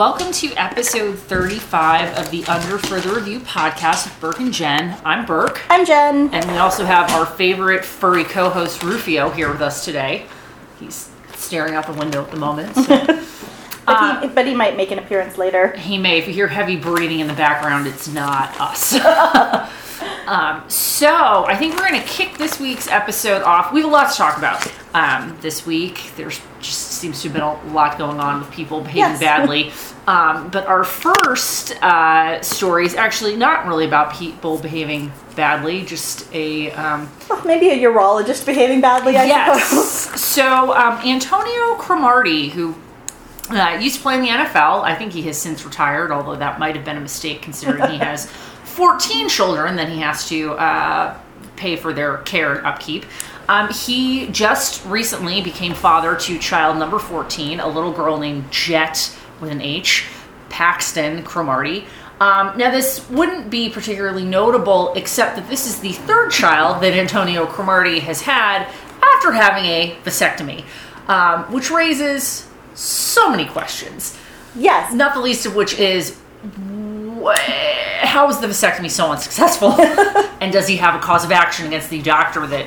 welcome to episode 35 of the Under Further Review podcast with Burke and Jen. I'm Burke. I'm Jen. And we also have our favorite furry co host, Rufio, here with us today. He's staring out the window at the moment. So. But, Uh, he, but he might make an appearance later. he may, if you hear heavy breathing in the background, it's not us. um, so, I think we're going to kick this week's episode off. We have a lot to talk about um, this week. There just seems to have been a lot going on with people behaving Yes. badly. Um, but our first uh, story is actually not really about people behaving badly, just a. Um, Well, maybe a urologist behaving badly, I suppose. Yes. So um, Antonio Cromartie, who uh, used to play in the NFL, I think he has since retired, although that might have been a mistake considering he has 14 children that he has to uh, pay for their care and upkeep. Um, he just recently became father to child number 14, a little girl named Jet with an H, Paxton Cromartie. Um, now, this wouldn't be particularly notable, except that this is the third child that Antonio Cromartie has had after having a vasectomy, um, which raises so many questions. Yes. Not the least of which is wh- how was the vasectomy so unsuccessful? and does he have a cause of action against the doctor that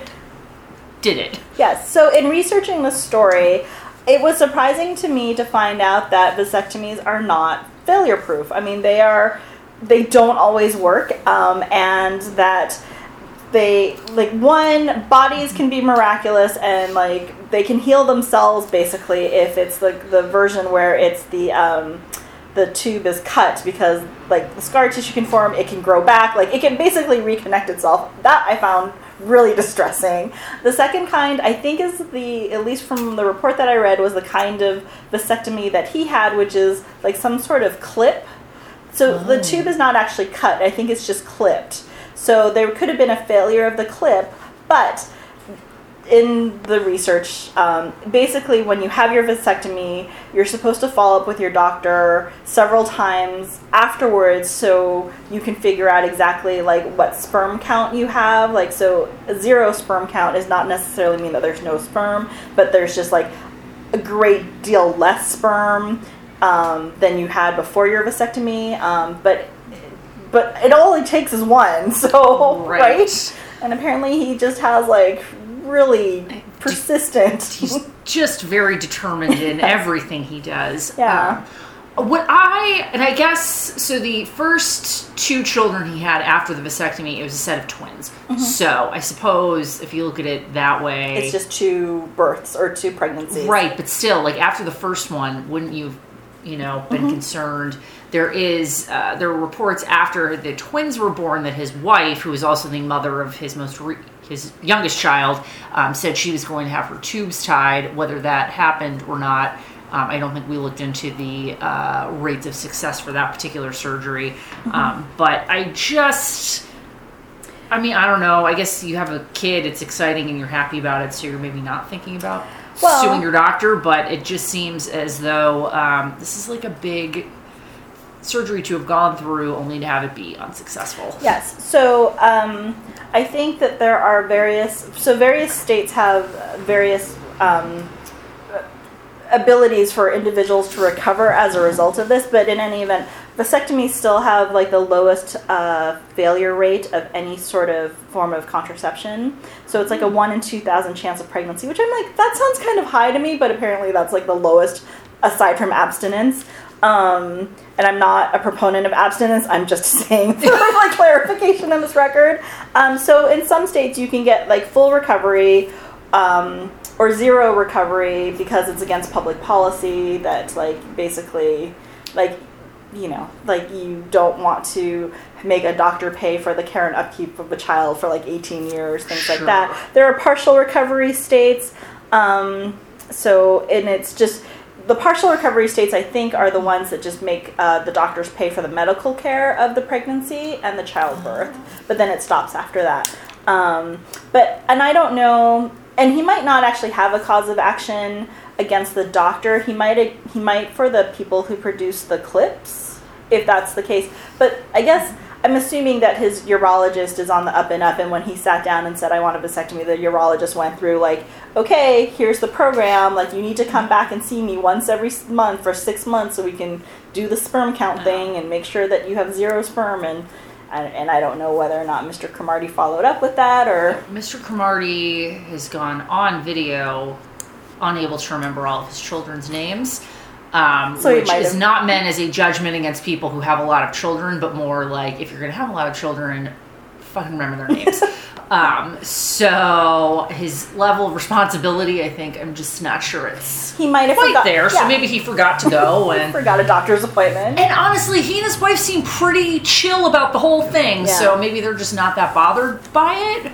did it? Yes. So, in researching the story, it was surprising to me to find out that vasectomies are not failure proof. I mean, they are, they don't always work, um, and that they, like, one, bodies can be miraculous and, like, they can heal themselves basically if it's the, the version where it's the, um, the tube is cut because like the scar tissue can form it can grow back like it can basically reconnect itself. That i found really distressing. The second kind i think is the at least from the report that i read was the kind of vasectomy that he had which is like some sort of clip. So the Oh. tube is not actually cut. I think it's just clipped. So there could have been a failure of the clip but in the research, um, basically, when you have your vasectomy, you're supposed to follow up with your doctor several times afterwards, so you can figure out exactly like what sperm count you have. Like, so a zero sperm count does not necessarily mean that there's no sperm, but there's just like a great deal less sperm um, than you had before your vasectomy. Um, but but it only takes is one, so Right. right. And apparently, he just has like really persistent. He's just very determined in everything he does. Yeah. Um, what I and I guess so the first two children he had after the vasectomy it was a set of twins. So I suppose if you look at it that way, Mm-hmm. it's just two births or two pregnancies. right. But still, like after the first one, wouldn't you, you know, been concerned? There is uh, there were reports after the twins were born that his wife, who was also the mother of his most re- his youngest child, um, said she was going to have her tubes tied. Whether that happened or not, um, I don't think we looked into the uh, rates of success for that particular surgery. Um, but I just. I mean, I don't know. I guess you have a kid, it's exciting and you're happy about it, so you're maybe not thinking about Well- suing your doctor, but it just seems as though um, this is like a big surgery to have gone through only to have it be unsuccessful. Yes. So um, I think that there are various. So various states have various um, abilities for individuals to recover as a result of this. But in any event, vasectomies still have like the lowest uh, failure rate of any sort of form of contraception. So it's like a one in two thousand chance of pregnancy, which I'm like that sounds kind of high to me, but apparently that's like the lowest aside from abstinence. Um, and I'm not a proponent of abstinence. I'm just saying for like clarification on this record. Um, so in some states, you can get like full recovery um, or zero recovery because it's against public policy. That like basically, like you know, like you don't want to make a doctor pay for the care and upkeep of a child for like 18 years, things like that. There are partial recovery states. Um, so, and it's just the partial recovery states, I think, are the ones that just make uh, the doctors pay for the medical care of the pregnancy and the childbirth, but then it stops after that. Um, but, and I don't know, and he might not actually have a cause of action against the doctor. He might, he might for the people who produce the clips, if that's the case. But I guess I'm assuming that his urologist is on the up and up, and when he sat down and said, "I want a vasectomy," the urologist went through like, "Okay, here's the program. Like, you need to come back and see me once every month for six months, so we can do the sperm count uh-huh. thing and make sure that you have zero sperm." And and, and I don't know whether or not Mr. Cromartie followed up with that or Mr. Cromartie has gone on video, unable to remember all of his children's names. Um, So which is not meant as a judgment against people who have a lot of children, but more like if you're going to have a lot of children, fucking remember their names. um, so his level of responsibility, I think, I'm just not sure it's he might have quite forgot- there. So maybe he forgot to go and. forgot a doctor's appointment. And honestly, he and his wife seem pretty chill about the whole thing, Yeah. so maybe they're just not that bothered by it.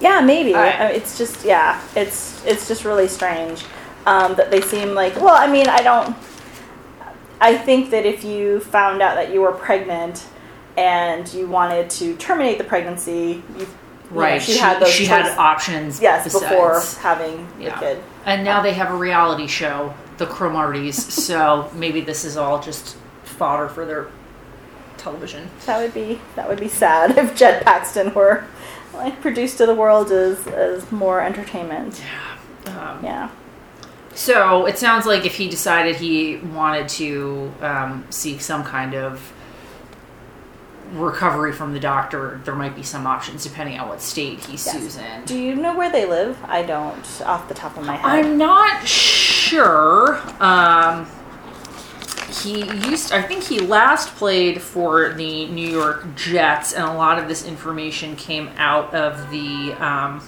Yeah, maybe. Alright. Uh, It's just yeah, it's it's just really strange um, that they seem like. Well, I mean, I don't. I think that if you found out that you were pregnant and you wanted to terminate the pregnancy, you, you know, Right. she, had those she had options. yes besides. before having Yeah. the kid. And now they have a reality show, The Cromarties. so maybe this is all just fodder for their television. That would be that would be sad if Jed Paxton were like produced to the world as as more entertainment. Um, Yeah. So it sounds like if he decided he wanted to um, seek some kind of recovery from the doctor, there might be some options depending on what state he Yes. sues in. Do you know where they live? I don't, off the top of my head. I'm not sure. Um, he used, I think he last played for the New York Jets, and a lot of this information came out of the um,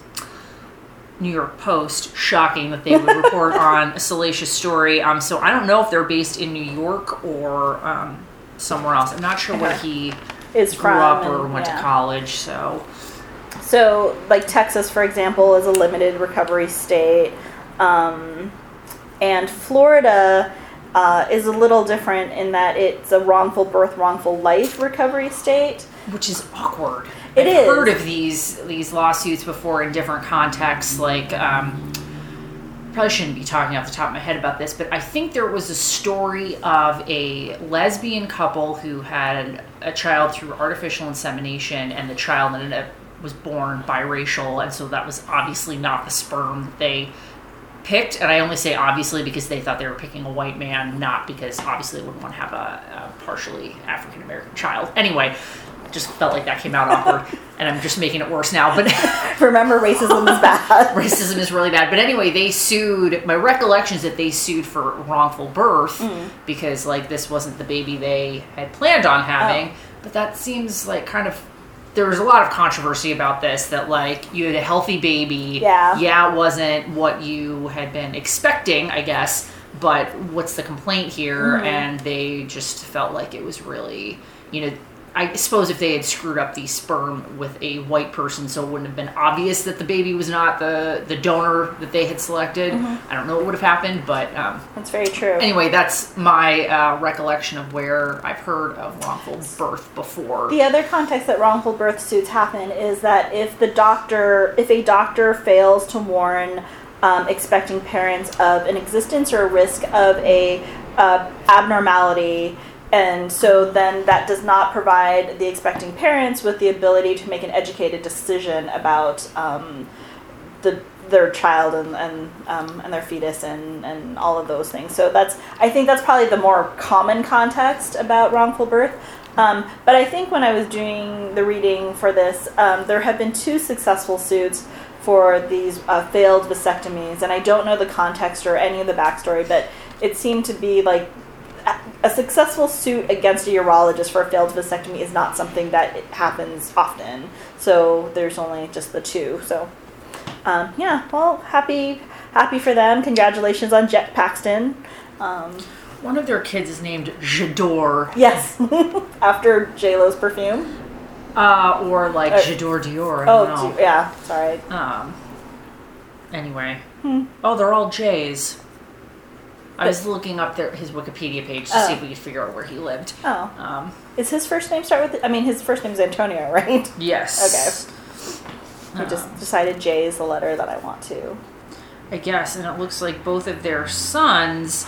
New York Post. Shocking that they would report on a salacious story. Um, so I don't know if they're based in New York or um, somewhere else. I'm not sure where he Is grew up or and- went yeah. to college. So So, like Texas, for example, is a limited recovery state, um, and Florida uh, is a little different in that it's a wrongful birth, wrongful life recovery state. which is awkward. I've is. heard of these these lawsuits before in different contexts. Like, um, probably shouldn't be talking off the top of my head about this, but I think there was a story of a lesbian couple who had a child through artificial insemination, and the child ended up was born biracial, and so that was obviously not the sperm that they picked, and I only say obviously because they thought they were picking a white man, not because obviously they wouldn't want to have a, a partially African American child. Anyway, just felt like that came out awkward, and I'm just making it worse now. But Remember, racism is bad. racism is really bad. But anyway, they sued. My recollection is that they sued for wrongful birth mm. because like this wasn't the baby they had planned on having. Oh. But that seems like kind of there was a lot of controversy about this that like you had a healthy baby. Yeah. Yeah, it wasn't what you had been expecting, I guess. But what's the complaint here? Mm-hmm. And they just felt like it was really, you know, I suppose if they had screwed up the sperm with a white person, so it wouldn't have been obvious that the baby was not the the donor that they had selected. I don't know what would have happened, but um, That's very true. anyway, that's my uh, recollection of where I've heard of wrongful birth before. The other context that wrongful birth suits happen is that if the doctor, if a doctor fails to warn um, expecting parents of an existence or a risk of a uh, abnormality, and so then that does not provide the expecting parents with the ability to make an educated decision about um, the their child and and, um, and their fetus and, and all of those things. So that's I think that's probably the more common context about wrongful birth. Um, but I think when I was doing the reading for this, um, there have been two successful suits for these uh, failed vasectomies, and I don't know the context or any of the backstory, but it seemed to be like a- successful suit against a urologist for a failed vasectomy is not something that happens often. So there's only just the two. So um, yeah, well, happy happy for them. Congratulations on Jet Paxton. Um, One of their kids is named Jador, yes, after J Lo's perfume. uh, or like Uh, Jador Dior. I Oh, don't know. d- yeah. Sorry. Um. Anyway. Hmm. Oh, they're all J's. I was looking up their, his Wikipedia page to see Oh. if we could figure out where he lived. Oh, Um, is his first name start with? I mean, his first name is Antonio, right? yes. Okay. I just Um, decided J is the letter that I want to. I guess, and it looks like both of their sons,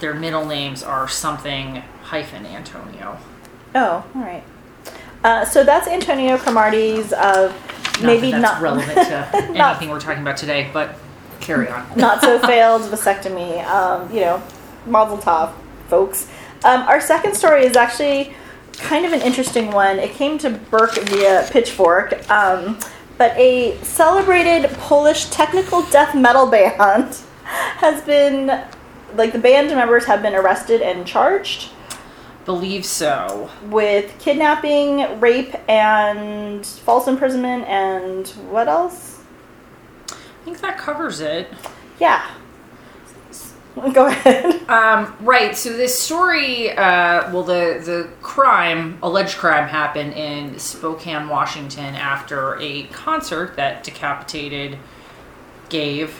their middle names are something hyphen Antonio. Oh, all right. Uh, so that's Antonio Cromartie's. Uh, Not maybe that that's not relevant to Not- anything we're talking about today, but carry on. not so failed vasectomy. Um, you know, Mazel Tov, folks. Um, our second story is actually kind of an interesting one. It came to Burke via Pitchfork, um, but a celebrated Polish technical death metal band has been, like, the band members have been arrested and charged Believe so. with kidnapping, rape, and false imprisonment, and what else? I think that covers it. Yeah. Go ahead. Um, right. So this story, uh, well, the the crime, alleged crime, happened in Spokane, Washington, after a concert that Decapitated gave.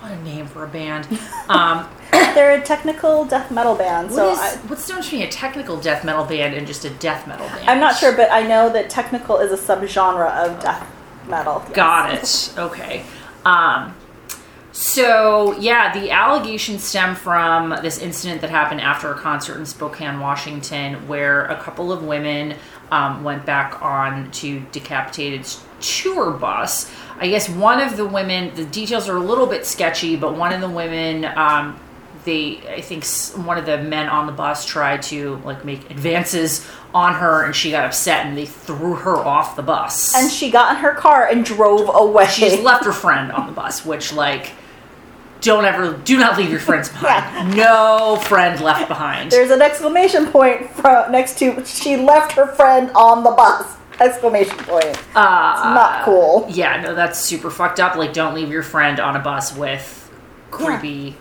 What a name for a band. Um, They're a technical death metal band, what so is- I, what's the difference between a technical death metal band and just a death metal band? I'm not sure, but I know that technical is a subgenre of death metal. yes. Got it. Okay. Um, so yeah, the allegations stem from this incident that happened after a concert in Spokane, Washington, where a couple of women um, went back on to Decapitated's tour bus. I guess one of the women, the details are a little bit sketchy, but one of the women, um, they, I think one of the men on the bus tried to like make advances on her, and she got upset, and they threw her off the bus And she got in her car and drove away. she just left her friend on the bus, which like don't ever do not leave your friends behind. No friend left behind. There's an exclamation point from next to she left her friend on the bus. Exclamation point. Uh, Not cool. yeah, no, that's super fucked up. Like don't leave your friend on a bus with creepy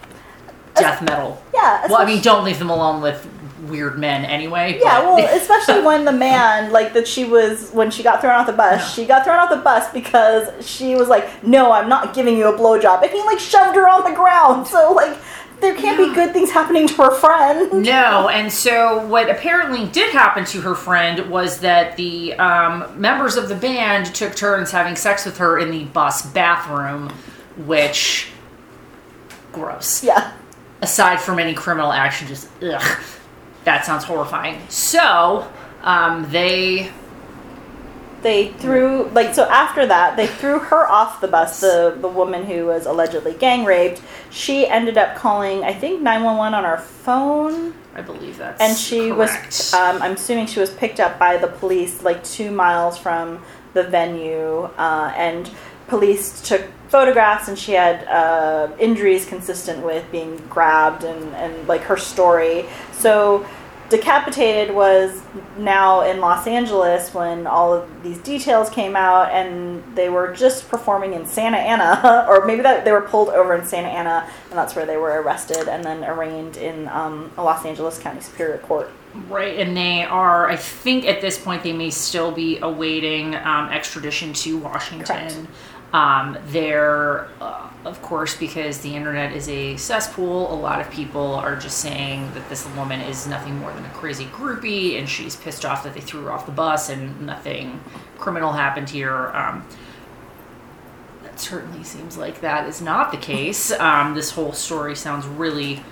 death metal. Yeah. Well, I mean, don't leave them alone with weird men anyway. Yeah, but- well, especially when the man, like that she was, when she got thrown off the bus, No. she got thrown off the bus because she was like, no, I'm not giving you a blowjob. And he, like, shoved her on the ground. So, like, there can't be good things happening to her friend. No, and so what apparently did happen to her friend was that the um, members of the band took turns having sex with her in the bus bathroom, which gross. Yeah. Aside from any criminal action, just ugh, that sounds horrifying. So um, they They threw, like, so after that, they threw her off the bus, the, the woman who was allegedly gang raped. She ended up calling, I think, 911 on her phone. I believe that's and she correct. was um, i'm assuming she was picked up by the police like two miles from the venue uh, and police took photographs and she had uh, injuries consistent with being grabbed and, and like her story so decapitated was now in los angeles when all of these details came out and they were just performing in santa ana or maybe that they were pulled over in santa ana and that's where they were arrested and then arraigned in um, a los angeles county superior court Right, and they are, I think at this point, they may still be awaiting um, extradition to Washington. Correct. Um, they're, uh, of course, because the internet is a cesspool, a lot of people are just saying that this woman is nothing more than a crazy groupie and she's pissed off that they threw her off the bus and nothing criminal happened here. Um, that certainly seems like that is not the case. Um, this whole story sounds really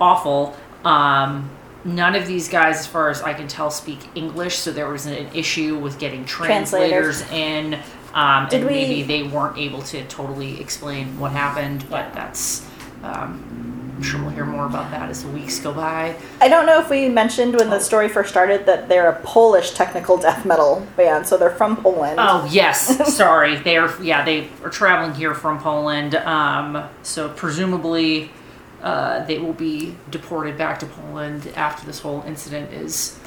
awful. Um, none of these guys, as far as I can tell, speak English, so there was an issue with getting translators, Translators. in, um, Did and we- maybe they weren't able to totally explain what happened. But that's, um, I'm sure we'll hear more about that as the weeks go by. I don't know if we mentioned when the story first started that they're a Polish technical death metal band, so they're from Poland. Oh yes, sorry. They are yeah they are traveling here from Poland. Um, so presumably uh, they will be deported back to Poland after this whole incident is.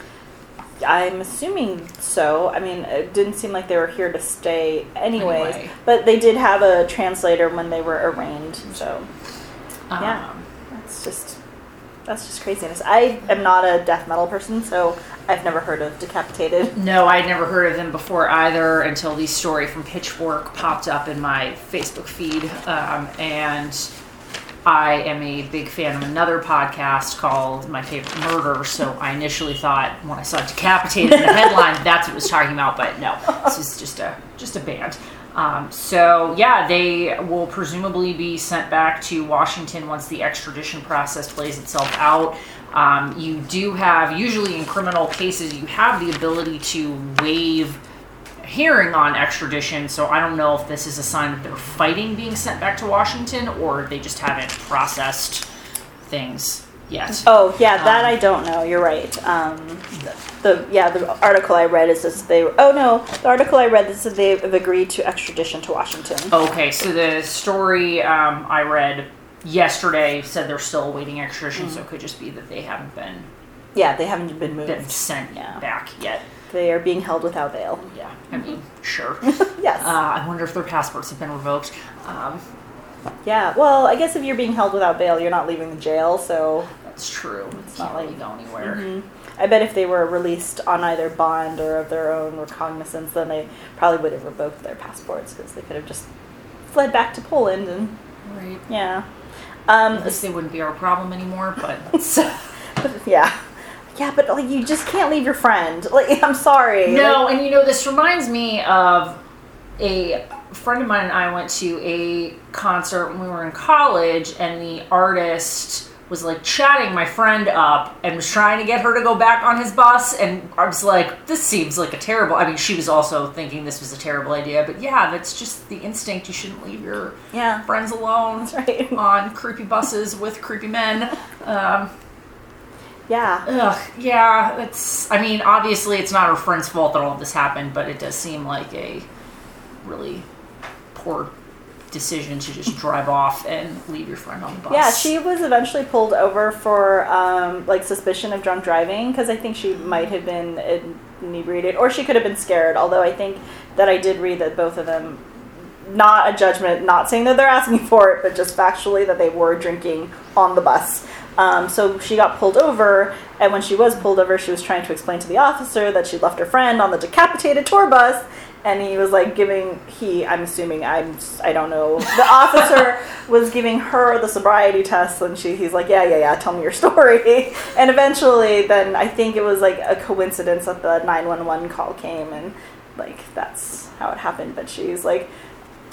I'm assuming so. I mean, it didn't seem like they were here to stay anyways, Anyway. but they did have a translator when they were arraigned, so Um, Yeah. that's just that's just craziness. I am not a death metal person, so I've never heard of Decapitated. No, I'd never heard of them before either until the story from Pitchfork popped up in my Facebook feed. Um, and I am a big fan of another podcast called My Favorite Murder. So I initially thought when I saw decapitated in the headline, that's what it was talking about. But no, this is just a just a band. Um, so yeah, they will presumably be sent back to Washington once the extradition process plays itself out. Um, you do have, usually in criminal cases, you have the ability to waive hearing on extradition. So I don't know if this is a sign that they're fighting being sent back to Washington or they just haven't processed things yet. Oh yeah, that Um, I don't know. You're right. Um, the, the yeah the article I read is that they oh no the article I read is that they have agreed to extradition to Washington. Okay, so the story um, I read yesterday said they're still awaiting extradition, so it could just be that they haven't been, Yeah, they haven't been moved. been sent Yeah. back yet. They are being held without bail. Yeah, I mean, sure. Yes. Uh, I wonder if their passports have been revoked. Um, yeah. Well, I guess if you're being held without bail, you're not leaving the jail. So that's true. It's not really like- go anywhere. Mhm. I bet if they were released on either bond or of their own recognizance, then they probably would have revoked their passports because they could have just fled back to Poland and Right. yeah. Um, At least they wouldn't be our problem anymore, but But, yeah. Yeah, but like you just can't leave your friend. Like I'm sorry. No, Like, and you know, this reminds me of a friend of mine and I went to a concert when we were in college, and the artist was like chatting my friend up and was trying to get her to go back on his bus. And I was like, this seems like a terrible. I mean, she was also thinking this was a terrible idea, but yeah, that's just the instinct. You shouldn't leave your yeah. friends alone right. on creepy buses with creepy men. Um, Yeah. Ugh, yeah, it's. I mean, obviously, it's not her friend's fault that all of this happened, but it does seem like a really poor decision to just drive off and leave your friend on the bus. Yeah, she was eventually pulled over for um, like suspicion of drunk driving because I think she might have been inebriated or she could have been scared. Although I think that I did read that both of them, not a judgment, not saying that they're asking for it, but just factually that they were drinking on the bus. Um, so she got pulled over, and when she was pulled over, she was trying to explain to the officer that she left her friend on the decapitated tour bus, and he was like giving he I'm assuming I'm I don't know the officer was giving her the sobriety test, and she he's like yeah yeah yeah tell me your story, and eventually then I think it was like a coincidence that the nine one one call came, and like that's how it happened, but she's like.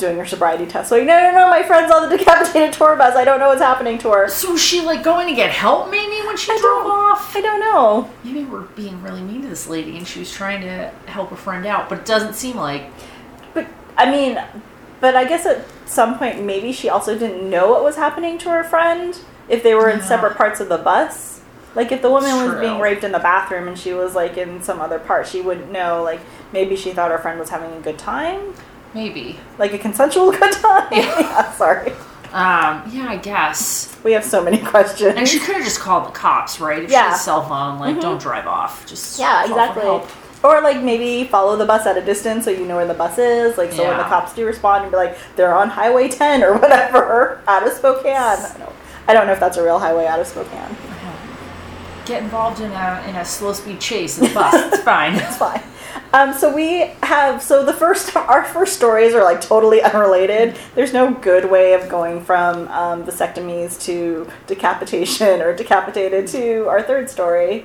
Doing her sobriety test, like no, no, no, my friend's on the decapitated tour bus. I don't know what's happening to her. So was she like going to get help maybe when she I drove off? I don't know. Maybe we're being really mean to this lady and she was trying to help a friend out, but it doesn't seem like. But I mean, but I guess at some point maybe she also didn't know what was happening to her friend if they were in Yeah. separate parts of the bus. Like if the woman was being raped in the bathroom and she was like in some other part, she wouldn't know. Like maybe she thought her friend was having a good time, Maybe. like a consensual good time. Yeah. yeah sorry, Um, yeah, I guess. we have so many questions. And she could have just called the cops, right? If she Yeah. has a cell phone, like, Mhm. don't drive off. Just yeah, exactly. help. Or like maybe follow the bus at a distance so you know where the bus is. Like so when the cops do respond, and be like, they're on Highway 10 or whatever out of Spokane. I don't, I don't know if that's a real highway out of Spokane. Get involved in a in a slow speed chase in the bus. it's fine. It's fine. Um, so we have so the first our first stories are like totally unrelated. There's no good way of going from um, vasectomies to decapitation or decapitated to our third story,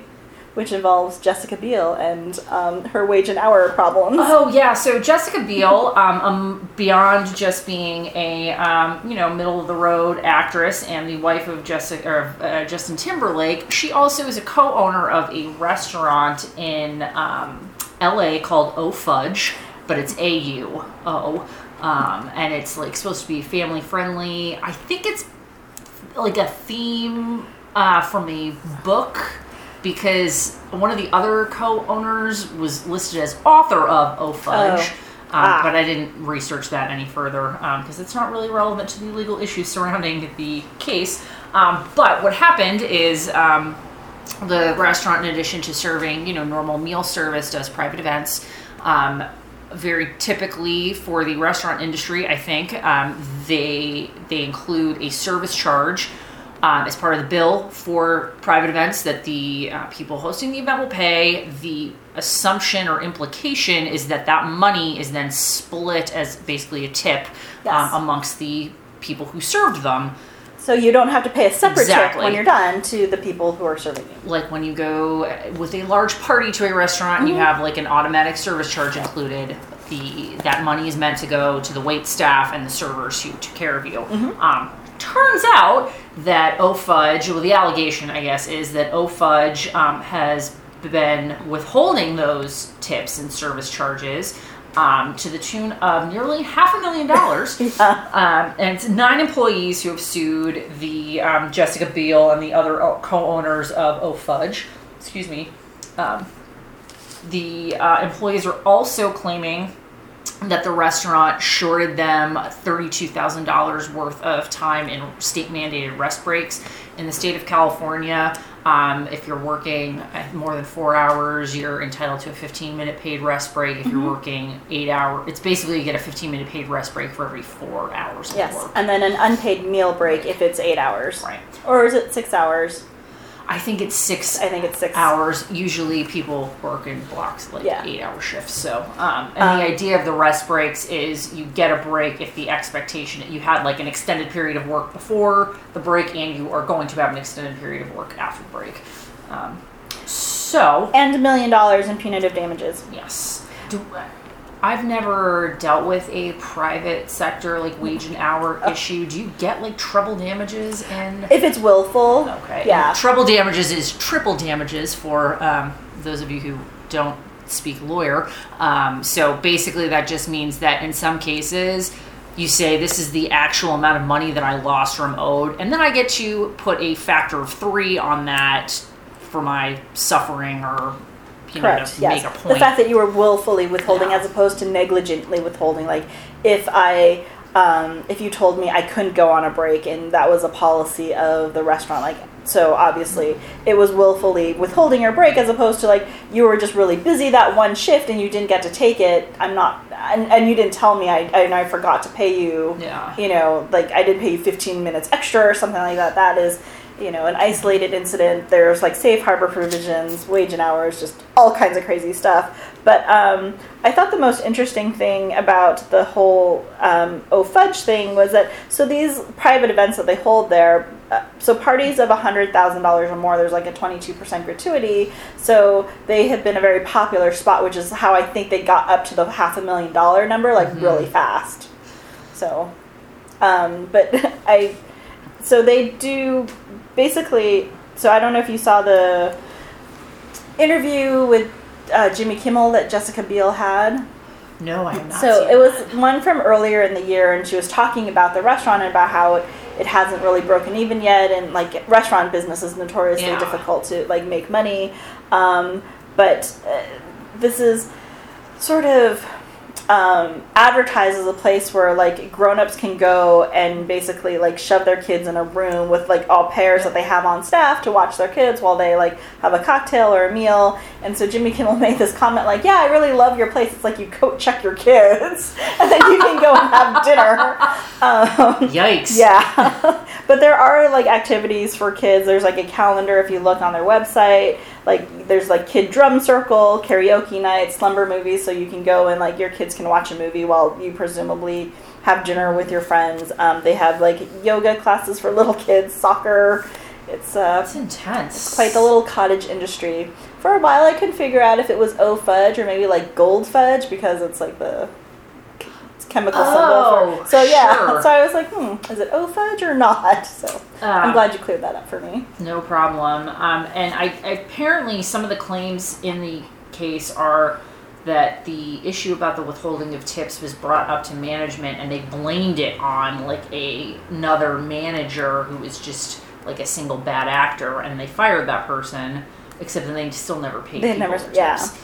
which involves Jessica Biel and um, her wage and hour problems. Oh yeah, so Jessica Biel, um, um, beyond just being a um, you know middle of the road actress and the wife of Jessica or uh, Justin Timberlake, she also is a co-owner of a restaurant in L.A. called Au Fudge, but it's A U O, um, and it's like supposed to be family friendly. I think it's like a theme uh, from a book because one of the other co-owners was listed as author of Au Fudge. Oh. Um, Ah. But I didn't research that any further because it's not really relevant to the legal issues surrounding the case. Um, but what happened is um, the restaurant, in addition to serving, you know, normal meal service, does private events. Um, very typically for the restaurant industry, I think um, they they include a service charge um, as part of the bill for private events that the uh, people hosting the event will pay. The assumption or implication is that that money is then split as basically a tip Yes. um, amongst the people who served them. So you don't have to pay a separate Exactly. when you're done to the people who are serving you. like when you go with a large party to a restaurant and you have like an automatic service charge included. The that money is meant to go to the wait staff and the servers who took care of you. Um, turns out that Au Fudge, well, the allegation, I guess, is that Au Fudge um, has been withholding those tips and service charges um, to the tune of nearly half a million dollars. um, and it's nine employees who have sued the um, Jessica Biel and the other co-owners of Oh Fudge. Excuse me. Um, the uh, employees are also claiming that the restaurant shorted them $32,000 worth of time in state mandated rest breaks. In the state of California, um, if you're working more than four hours, you're entitled to a 15 minute paid rest break. If you're working eight hours, it's basically you get a 15 minute paid rest break for every four hours of Yes, work. and then an unpaid meal break if it's eight hours. Right. Or is it six hours? I think it's six I think it's six hours. Usually people work in blocks, like Yeah. eight hour shifts. So, um, and Um, the idea of the rest breaks is you get a break if the expectation that you had like an extended period of work before the break and you are going to have an extended period of work after the break. Um, so, And a million dollars in punitive damages. yes. Do, I've never dealt with a private sector like wage and hour issue. Do you get like treble damages and If it's willful. Okay. Yeah. And treble damages is triple damages for um, those of you who don't speak lawyer. Um, so basically, that just means that in some cases, you say this is the actual amount of money that I lost from owed, and then I get to put a factor of three on that for my suffering or you know Correct. to Yes. make a The fact that you were willfully withholding Yeah. as opposed to negligently withholding. Like if I, um, if you told me I couldn't go on a break and that was a policy of the restaurant, like so obviously it was willfully withholding your break as opposed to like you were just really busy that one shift and you didn't get to take it. I'm not, and, and you didn't tell me I and I forgot to pay you. Yeah. You know, like I did pay you 15 minutes extra or something like that. That is. You know, an isolated incident. There's like safe harbor provisions, wage and hours, just all kinds of crazy stuff. But um, I thought the most interesting thing about the whole um, Oh Fudge thing was that so these private events that they hold there, uh, so parties of $100,000 or more, there's like a 22% gratuity. So they have been a very popular spot, which is how I think they got up to the half a million dollar number like really fast. So, um, but I, so they do basically. So I don't know if you saw the interview with uh, Jimmy Kimmel that Jessica Biel had. no, I have not. So seen it was one from earlier in the year, and she was talking about the restaurant and about how it, it hasn't really broken even yet, and like restaurant business is notoriously Yeah. difficult to like make money. Um, but uh, this is sort of um, as a place where like grown-ups can go and basically like shove their kids in a room with like au pairs that they have on staff to watch their kids while they like have a cocktail or a meal and so jimmy kimmel made this comment like yeah i really love your place it's like you coat check your kids and then you can go and have dinner um, Yikes. yeah. but there are like activities for kids. There's like a calendar if you look on their website. Like there's like kid drum circle, karaoke night, slumber movies so you can go and like your kids can watch a movie while you presumably have dinner with your friends. Um, they have like yoga classes for little kids, soccer. It's uh it's intense. quite the little cottage industry. For a while, I couldn't figure out if it was O fudge or maybe like gold fudge because it's like the chemical symbol. Oh, For, so yeah, sure. so I was like, hmm, is it O fudge or not? So I'm Um, glad you cleared that up for me. No problem. Um, and I apparently some of the claims in the case are that the issue about the withholding of tips was brought up to management, and they blamed it on like a, another manager who was just like a single bad actor, and they fired that person. Except that they still never paid. They never- yeah. tips.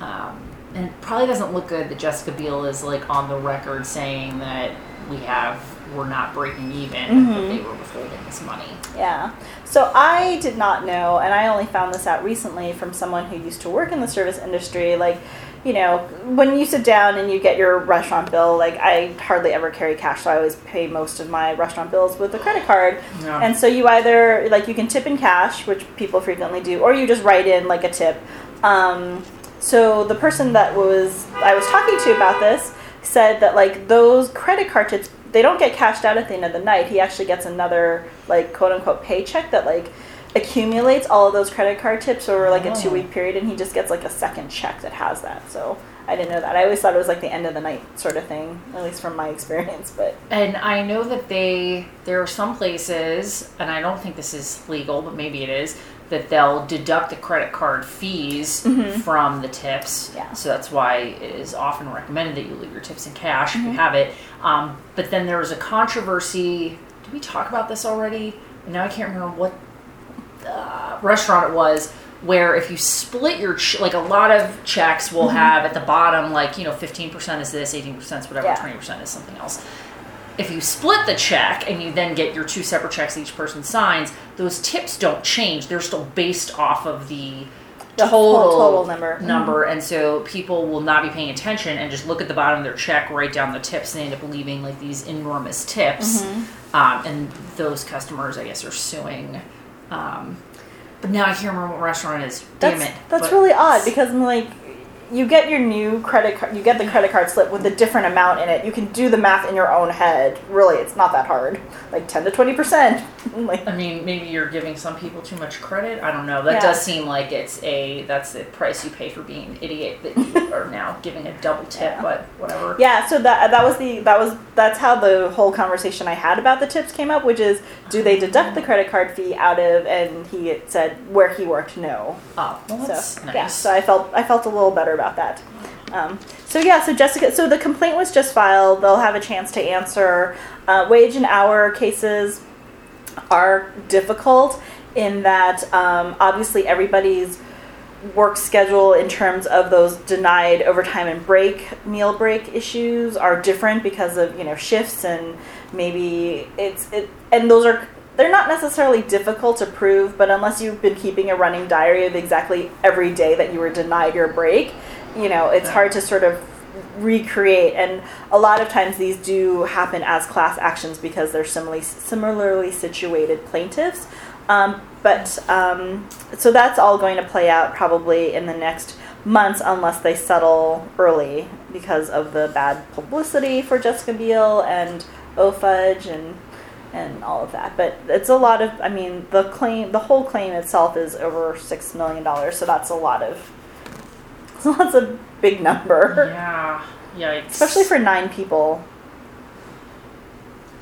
Um, and it probably doesn't look good that Jessica Biel is like on the record saying that we have we're not breaking even, Mm-hmm. but they were withholding this money. Yeah. So I did not know, and I only found this out recently from someone who used to work in the service industry. Like, you know, when you sit down and you get your restaurant bill, like I hardly ever carry cash, so I always pay most of my restaurant bills with a credit card. Yeah. And so you either like you can tip in cash, which people frequently do, or you just write in like a tip. Um, so the person that was I was talking to about this said that like those credit card tips they don't get cashed out at the end of the night. He actually gets another like quote unquote paycheck that like accumulates all of those credit card tips over like a Oh. two week period, and he just gets like a second check that has that. So I didn't know that. I always thought it was like the end of the night sort of thing, at least from my experience. But And I know that they there are some places, and I don't think this is legal, but maybe it is, that they'll deduct the credit card fees from the tips. Mm-hmm. Yeah. So that's why it is often recommended that you leave your tips in cash Mm-hmm. if you have it. Um, but then there was a controversy. Did we talk about this already? Now I can't remember what uh, restaurant it was where if you split your ch- like a lot of checks will Mm-hmm. have at the bottom like you know 15% is this 18% is whatever Yeah. 20% is something else if you split the check and you then get your two separate checks each person signs those tips don't change they're still based off of the The total, whole total number. Mhm. number and so people will not be paying attention and just look at the bottom of their check write down the tips and they end up leaving like these enormous tips Mm-hmm. um, and those customers i guess are suing um, but now i can't remember what restaurant it is. Damn that's it. that's But- really odd because I'm like, you get your new credit card, you get the credit card slip with a different amount in it. You can do the math in your own head. Really, it's not that hard. Like ten to twenty percent. Like I mean, maybe you're giving some people too much credit. I don't know. That Yeah. does seem like it's a that's the price you pay for being an idiot that you are now giving a double tip, Yeah. but whatever. Yeah, so that that was the that was that's how the whole conversation I had about the tips came up, which is do they ah. deduct the credit card fee out of? And he said where he worked, no. Oh, well, So that's nice. yeah, so I felt I felt a little better about that. Um, so yeah, so Jessica, so the complaint was just filed. They'll have a chance to answer. Uh, wage and hour cases are difficult in that um, obviously everybody's work schedule in terms of those denied overtime and break meal break issues are different because of you know shifts and maybe it's it and those are they're not necessarily difficult to prove but unless you've been keeping a running diary of exactly every day that you were denied your break you know it's hard to sort of recreate and a lot of times these do happen as class actions because they're similarly similarly situated plaintiffs um, but um, so that's all going to play out probably in the next months unless they settle early because of the bad publicity for Jessica Biel and Au Fudge and and all of that. But it's a lot of I mean the claim the whole claim itself is over six million dollars, so that's a lot of so that's a big number. Yeah. Yikes. Especially for nine people.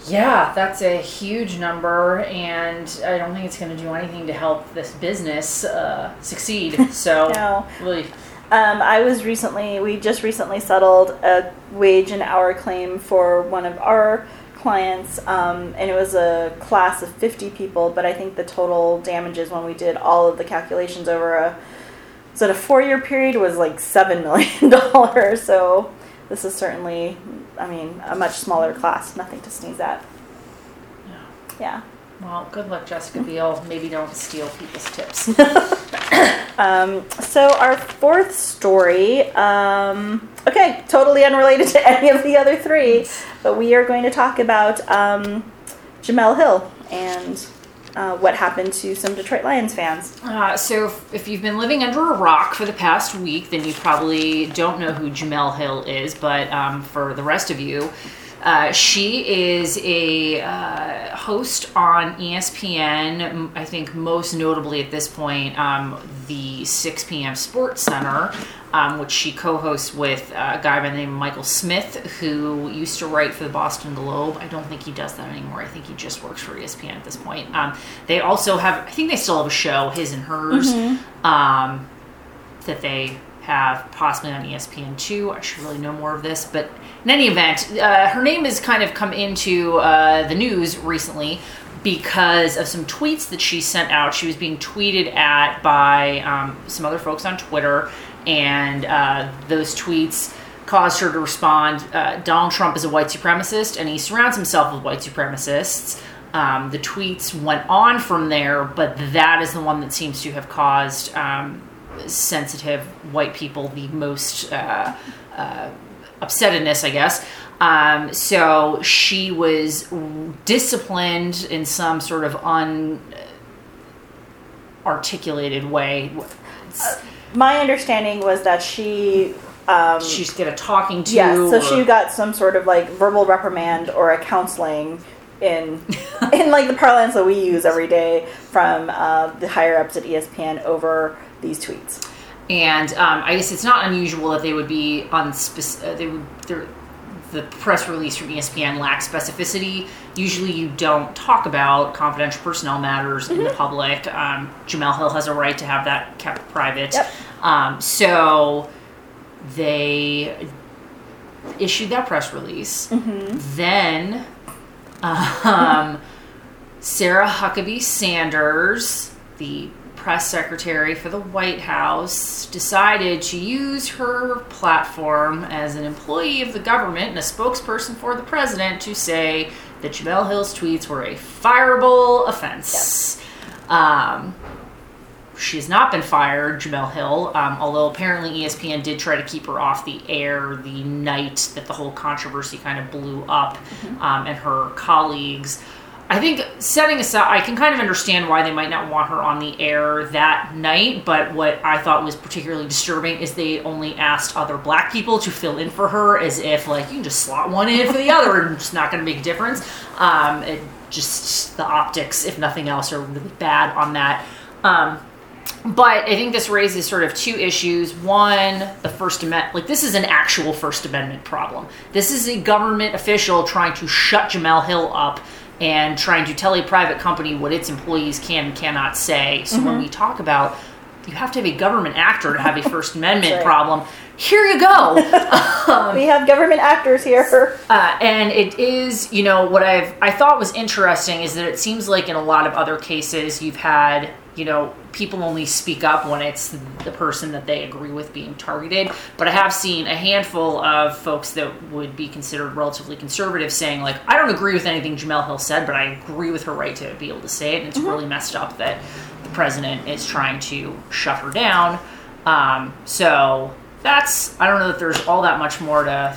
Yeah, that's a huge number, and I don't think it's going to do anything to help this business uh, succeed. So, No. really, Um, I was recently, we just recently settled a wage and hour claim for one of our clients, um, and it was a class of 50 people, but I think the total damages when we did all of the calculations over a, was it a four year period, was like $7 million. so this is certainly, I mean, a much smaller class, nothing to sneeze at. yeah. Yeah. well, good luck, Jessica Biel. Maybe don't steal people's tips. Um, so our fourth story, um, okay, totally unrelated to any of the other three, but we are going to talk about um, Jemele Hill and uh, what happened to some Detroit Lions fans. Uh, so, if, if you've been living under a rock for the past week, then you probably don't know who Jemele Hill is. But um, for the rest of you, uh, she is a uh, host on ESPN. I think most notably at this point, um, the 6 p.m. SportsCenter, um, which she co-hosts with uh, a guy by the name of Michael Smith, who used to write for the Boston Globe. I don't think he does that anymore. I think he just works for ESPN at this point. Um, they also have, I think they still have a show, his and hers, um, that they have possibly on E ESPN two. I should really know more of this, but in any event, uh, her name has kind of come into uh, the news recently because of some tweets that she sent out. She was being tweeted at by um, some other folks on Twitter, and uh, those tweets caused her to respond. Uh, Donald Trump is a white supremacist, and he surrounds himself with white supremacists. Um, the tweets went on from there, but that is the one that seems to have caused um, sensitive white people the most uh, uh, upsetness, I guess. Um, so she was disciplined in some sort of unarticulated way. My understanding was that she. Um, She's get a talking to. Yeah, so she got some sort of like verbal reprimand or a counseling in in like the parlance that we use every day from uh, the higher ups at ESPN over these tweets. and um, I guess it's not unusual that they would be on spec- uh, they would the press release from ESPN lacks specificity. Usually, you don't talk about confidential personnel matters in Mm-hmm. the public. Um, Jemele Hill has a right to have that kept private. Yep. Um, so they issued that press release. Mm-hmm. Then, um, Sarah Huckabee Sanders, the press secretary for the White House, decided to use her platform as an employee of the government and a spokesperson for the president to say that Jemele Hill's tweets were a fireable offense. Um, she has not been fired, Jemele Hill, um, although apparently ESPN did try to keep her off the air the night that the whole controversy kind of blew up, um, and her colleagues. I think setting aside, I can kind of understand why they might not want her on the air that night, but what I thought was particularly disturbing is they only asked other black people to fill in for her as if, like, you can just slot one in for the other and it's not going to make a difference. Um, it just, the optics, if nothing else, are really bad on that. Um, but I think this raises sort of two issues. One, the First Amendment, like this is an actual First Amendment problem. This is a government official trying to shut Jemele Hill up and trying to tell a private company what its employees can and cannot say. So when we talk about you have to have a government actor to have a First Amendment right. problem, here you go. we have government actors here. Uh, and it is, you know, what I've I thought was interesting is that it seems like in a lot of other cases you've had, you know, people only speak up when it's the person that they agree with being targeted. But I have seen a handful of folks that would be considered relatively conservative saying like, I don't agree with anything Jemele Hill said, but I agree with her right to be able to say it. And it's really messed up that the president is trying to shut her down. Um, so that's I don't know that there's all that much more to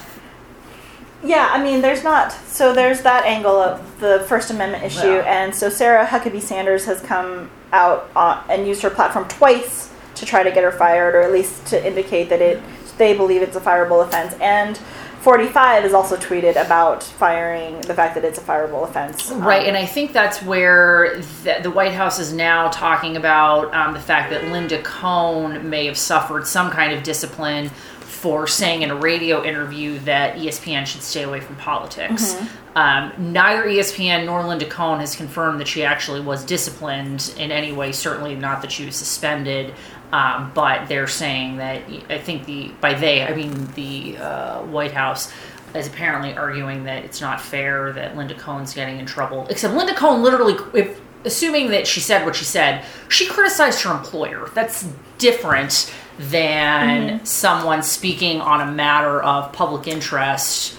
Yeah, I mean, there's not. So there's that angle of the First Amendment issue, Yeah. and so Sarah Huckabee Sanders has come out uh, and used her platform twice to try to get her fired, or at least to indicate that it they believe it's a fireable offense. And 45 has also tweeted about firing the fact that it's a fireable offense. Um, Right, and I think that's where the, the White House is now talking about um, the fact that Linda Cohn may have suffered some kind of discipline for saying in a radio interview that ESPN should stay away from politics. Um, neither ESPN nor Linda Cohn has confirmed that she actually was disciplined in any way. Certainly not that she was suspended. Um, but they're saying that I think the by they I mean the uh, White House is apparently arguing that it's not fair that Linda Cohn's getting in trouble. Except Linda Cohn literally, if assuming that she said what she said, she criticized her employer. That's different than someone speaking on a matter of public interest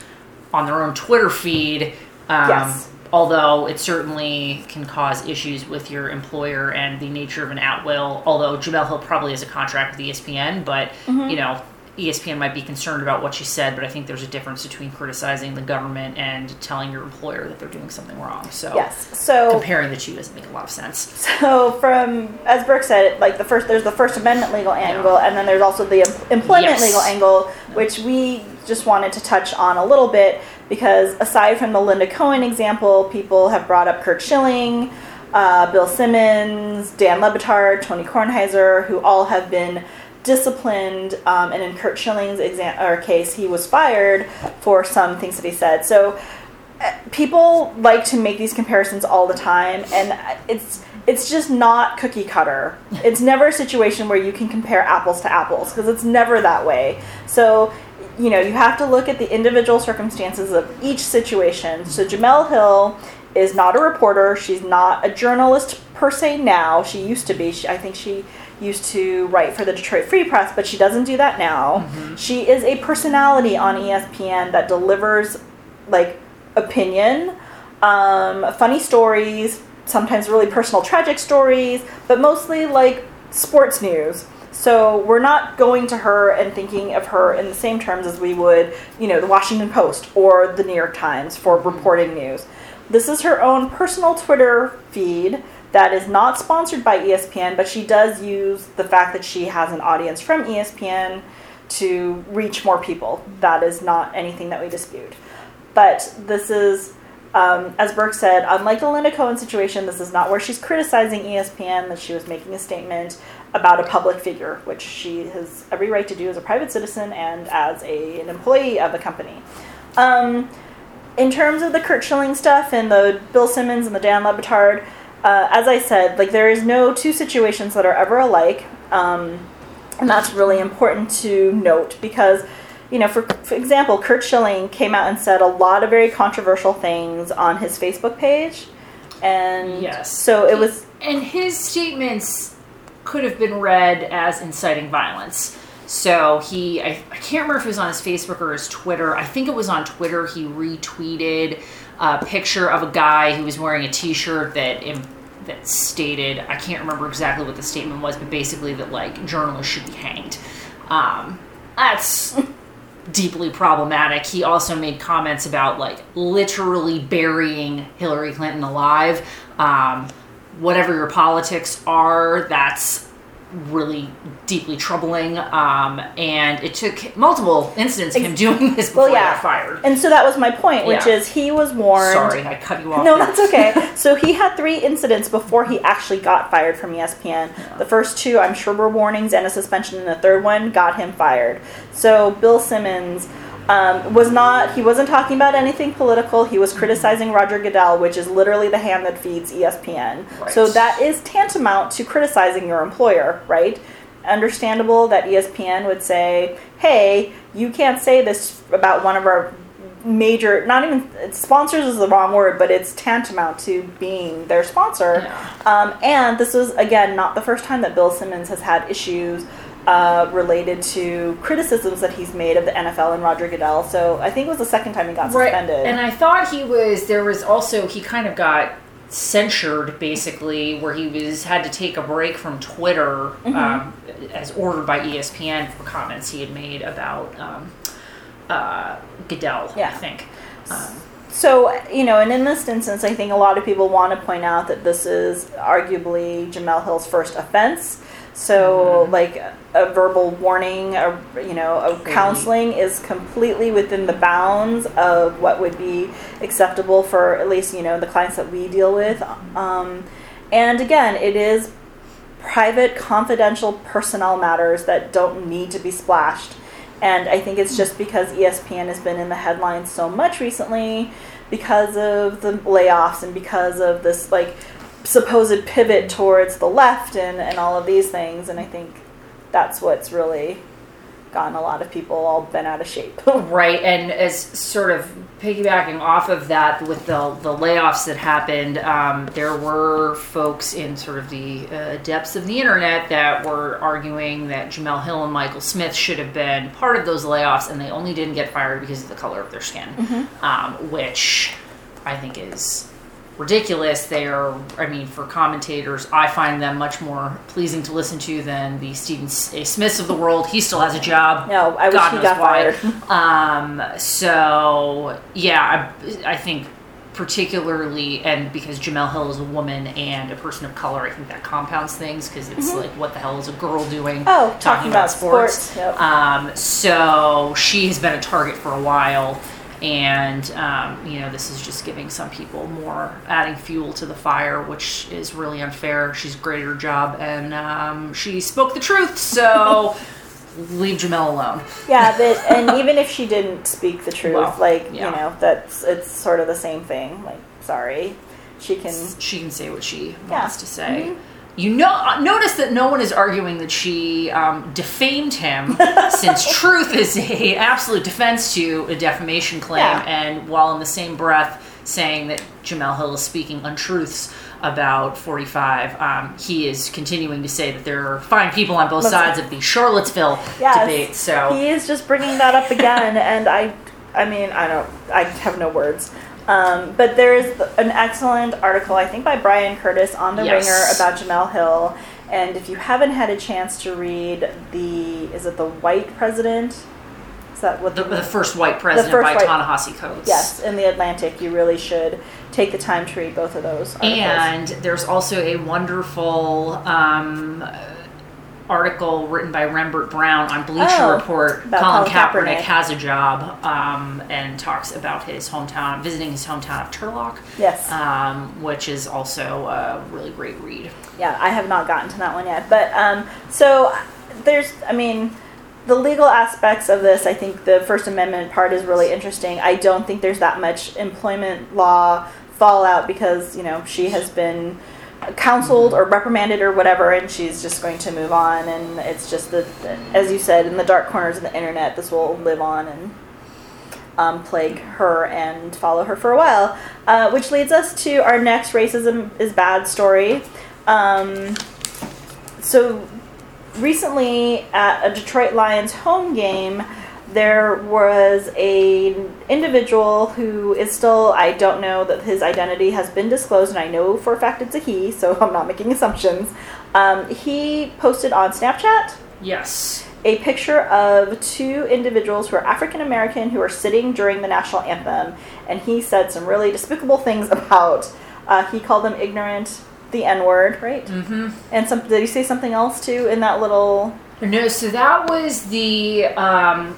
on their own Twitter feed. Um, Yes. Although it certainly can cause issues with your employer and the nature of an at will. Although Jemele Hill probably has a contract with ESPN, but you know ESPN might be concerned about what she said. But I think there's a difference between criticizing the government and telling your employer that they're doing something wrong. So Yes. So comparing the two doesn't make a lot of sense. So from as Burke said, like the first there's the First Amendment legal angle, and then there's also the em- employment Yes. legal angle, which we just wanted to touch on a little bit because aside from the Linda Cohn example, people have brought up Curt Schilling, uh, Bill Simmons, Dan Le Batard, Tony Kornheiser, who all have been disciplined. Um, and in Curt Schilling's exam- or case, he was fired for some things that he said. So people like to make these comparisons all the time and it's it's just not cookie cutter. It's never a situation where you can compare apples to apples because it's never that way. So you know you have to look at the individual circumstances of each situation. So jemele hill is not a reporter. She's not a journalist per se now. She used to be. She, i think she used to write for the detroit free press but she doesn't do that now she is a personality on espn that delivers like opinion, um, funny stories, sometimes really personal tragic stories, but mostly like sports news. So we're not going to her and thinking of her in the same terms as we would, you know, the Washington Post or the New York Times for reporting news. This is her own personal Twitter feed that is not sponsored by ESPN, but she does use the fact that she has an audience from ESPN to reach more people. That is not anything that we dispute. But this is, um, as Burke said, unlike the Linda Cohn situation, this is not where she's criticizing ESPN, that she was making a statement about a public figure, which she has every right to do as a private citizen and as a, an employee of the company. Um, in terms of the Curt Schilling stuff and the Bill Simmons and the Dan Le Batard, uh, as I said, like there is no two situations that are ever alike, um, and that's really important to note because, you know, for, for example, Curt Schilling came out and said a lot of very controversial things on his Facebook page, and Yes. so it was and his statements could have been read as inciting violence. So he, I, I can't remember if it was on his Facebook or his Twitter. I think it was on Twitter. He retweeted a picture of a guy who was wearing a T-shirt that im- that stated, I can't remember exactly what the statement was, but basically that like journalists should be hanged. Um, that's deeply problematic. He also made comments about like literally burying Hillary Clinton alive. Um, whatever your politics are, that's really deeply troubling. Um, and it took multiple incidents of him doing this before well, he got fired. And so that was my point, which Yeah. is he was warned. Sorry, I cut you off. No, there. that's okay. so he had three incidents before he actually got fired from ESPN. The first two, I'm sure, were warnings and a suspension, and the third one got him fired. So Bill Simmons um, was not, he wasn't talking about anything political. He was criticizing Roger Goodell, which is literally the hand that feeds ESPN. Right. So that is tantamount to criticizing your employer, right? Understandable that ESPN would say, hey, you can't say this about one of our major not even sponsors is the wrong word but it's tantamount to being their sponsor Yeah. um, and this was again not the first time that bill simmons has had issues uh, related to criticisms that he's made of the nfl and roger goodell so i think it was the second time he got suspended And I thought he was there was also he kind of got censured basically where he was had to take a break from Twitter Mm-hmm. um, as ordered by ESPN for comments he had made about um, uh, Goodell. I think. Um, So, you know, and in this instance, I think a lot of people want to point out that this is arguably Jemele Hill's first offense. So, like a verbal warning, a you know, a counseling is completely within the bounds of what would be acceptable for at least you know the clients that we deal with. Um, and again, it is private, confidential personnel matters that don't need to be splashed. And I think it's just because ESPN has been in the headlines so much recently because of the layoffs and because of this like supposed pivot towards the left and, and all of these things. And I think that's what's really gotten a lot of people all bent out of shape. Right, and as sort of piggybacking off of that, with the the layoffs that happened, um, there were folks in sort of the uh, depths of the internet that were arguing that Jemele Hill and Michael Smith should have been part of those layoffs, and they only didn't get fired because of the color of their skin, um, which I think is ridiculous. They are, I mean, for commentators, I find them much more pleasing to listen to than the Stephen A. Smiths of the world. He still has a job. No, I wish he got why. fired. Um, so yeah, I, I think particularly, and because Jemele Hill is a woman and a person of color, I think that compounds things because it's like, what the hell is a girl doing? Mm-hmm. Oh, talking about sports, yep. Um, so she has been a target for a while. And um, you know, this is just giving some people more, adding fuel to the fire, which is really unfair. She's great at her job, and um, she spoke the truth. So leave Jemele alone. yeah, that, and even if she didn't speak the truth, Well, like yeah. you know, that's it's sort of the same thing. Like, sorry, she can. she can say what she Yeah. Mm-hmm. wants to say. You know, notice that no one is arguing that she um, defamed him, since truth is a absolute defense to a defamation claim, Yeah. and while in the same breath saying that Jemele Hill is speaking untruths about 45, um, he is continuing to say that there are fine people on both Listen. sides of the Charlottesville Yes, debate. So he is just bringing that up again, and I, I mean, I don't, I have no words. Um, but there is an excellent article, I think, by Bryan Curtis on the Yes. Ringer about Jamel Hill. And if you haven't had a chance to read the, is it the White President? Is that what the, the first white president first by white- Ta-Nehisi Coates. Yes, in the Atlantic, you really should take the time to read both of those. Articles. And there's also a wonderful um, article written by Rembert Browne on Bleacher Oh, Report. Colin Colin Kaepernick Kaepernick. has a job um, and talks about his hometown, visiting his hometown of Turlock, Yes. um, which is also a really great read. yeah, I have not gotten to that one yet. But um, so there's, I mean, the legal aspects of this, I think the First Amendment part is really interesting. I don't think there's that much employment law fallout because, you know, she has been counseled or reprimanded or whatever and she's just going to move on and it's just that as you said in the dark corners of the internet this will live on and um, plague her and follow her for a while. Uh, which leads us to our next racism is bad story. Um, so recently at a Detroit Lions home game, there was a individual who is still I don't know that his identity has been disclosed, and I know for a fact it's a he, so I'm not making assumptions. Um, he posted on Snapchat Yes. a picture of two individuals who are African American who are sitting during the national anthem, and he said some really despicable things about. Uh, he called them ignorant, the N word, right? Mm-hmm. And some did he say something else too in that little? No, so that was the um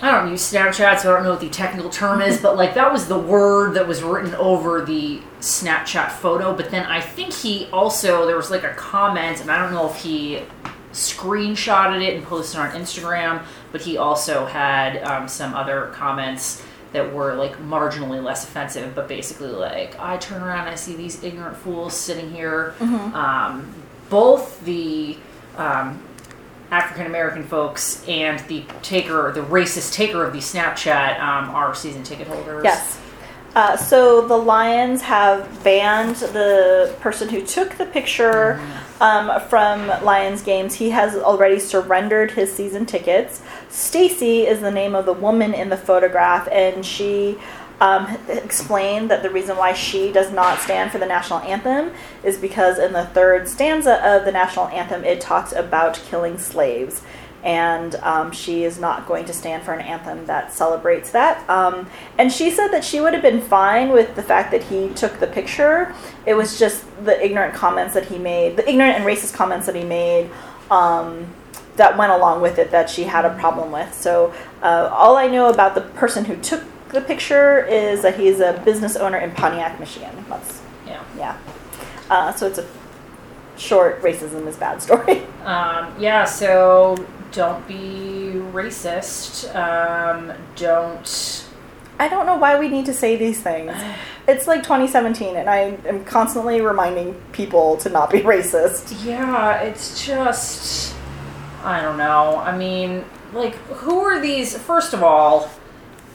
I don't use Snapchat, so I don't know what the technical term is, but like that was the word that was written over the Snapchat photo. But then I think he also there was like a comment, and I don't know if he screenshotted it and posted it on Instagram, but he also had um, some other comments that were like marginally less offensive, but basically like I turn around and I see these ignorant fools sitting here. Um, both the um, African American folks and the taker, the racist taker of the Snapchat, um, are season ticket holders. Yes. Uh, so the Lions have banned the person who took the picture um, from Lions games. He has already surrendered his season tickets. Stacy is the name of the woman in the photograph, and she um, explained that the reason why she does not stand for the national anthem is because in the third stanza of the national anthem it talks about killing slaves and um, she is not going to stand for an anthem that celebrates that. Um, and she said that she would have been fine with the fact that he took the picture. It was just the ignorant comments that he made, the ignorant and racist comments that he made. Um, that went along with it that she had a problem with. So, uh, all I know about the person who took the picture is that he's a business owner in Pontiac, Michigan. That's, Yeah. yeah. Uh, so, it's a short racism is bad story. Um, yeah. So don't be racist. Um, don't. I don't know why we need to say these things. It's like 2017, and I am constantly reminding people to not be racist. Yeah. It's just. I don't know. I mean, like, who are these? First of all.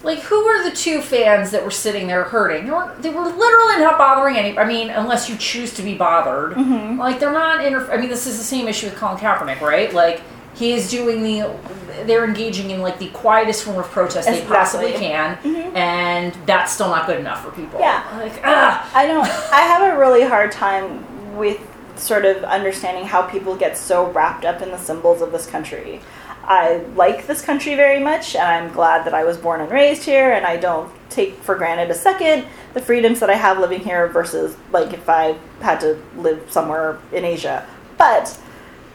Like who were the two fans that were sitting there hurting? They were, they were literally not bothering any. I mean, unless you choose to be bothered. Mm-hmm. Like they're not. Inter- I mean, this is the same issue with Colin Kaepernick, right? Like he is doing the. They're engaging in like the quietest form of protest they possibly Exactly. Mm-hmm. can, and that's still not good enough for people. Yeah. Like ah. I don't. I have a really hard time with sort of understanding how people get so wrapped up in the symbols of this country. I like this country very much, and I'm glad that I was born and raised here, and I don't take for granted a second the freedoms that I have living here versus like if I had to live somewhere in Asia. But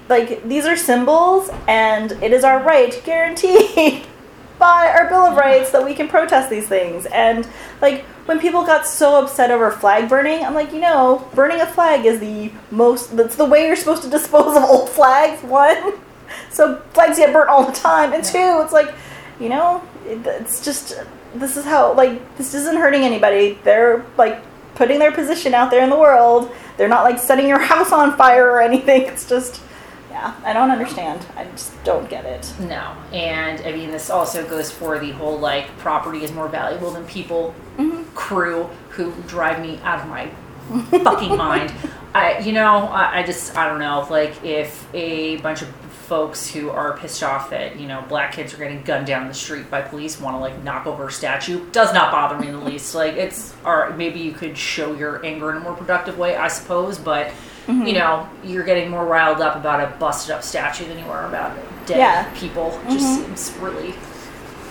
like these are symbols, and it is our right, guaranteed by our Bill of Rights, that we can protest these things. And like when people got so upset over flag burning, I'm like, you know, burning a flag is the most. That's the way you're supposed to dispose of old flags. One, so flags get burnt all the time, and two, it's like, you know, it, it's just this is how like this isn't hurting anybody. They're like putting their position out there in the world. They're not like setting your house on fire or anything. It's just. Yeah, I don't understand. I just don't get it. No, and I mean this also goes for the whole like property is more valuable than people mm-hmm. crew who drive me out of my fucking mind. I, you know, I, I just I don't know. Like if a bunch of folks who are pissed off that you know black kids are getting gunned down the street by police want to like knock over a statue does not bother me in the least. Like it's or maybe you could show your anger in a more productive way, I suppose, but. Mm-hmm. You know, you're getting more riled up about a busted up statue than you are about dead Yeah. people. It just seems really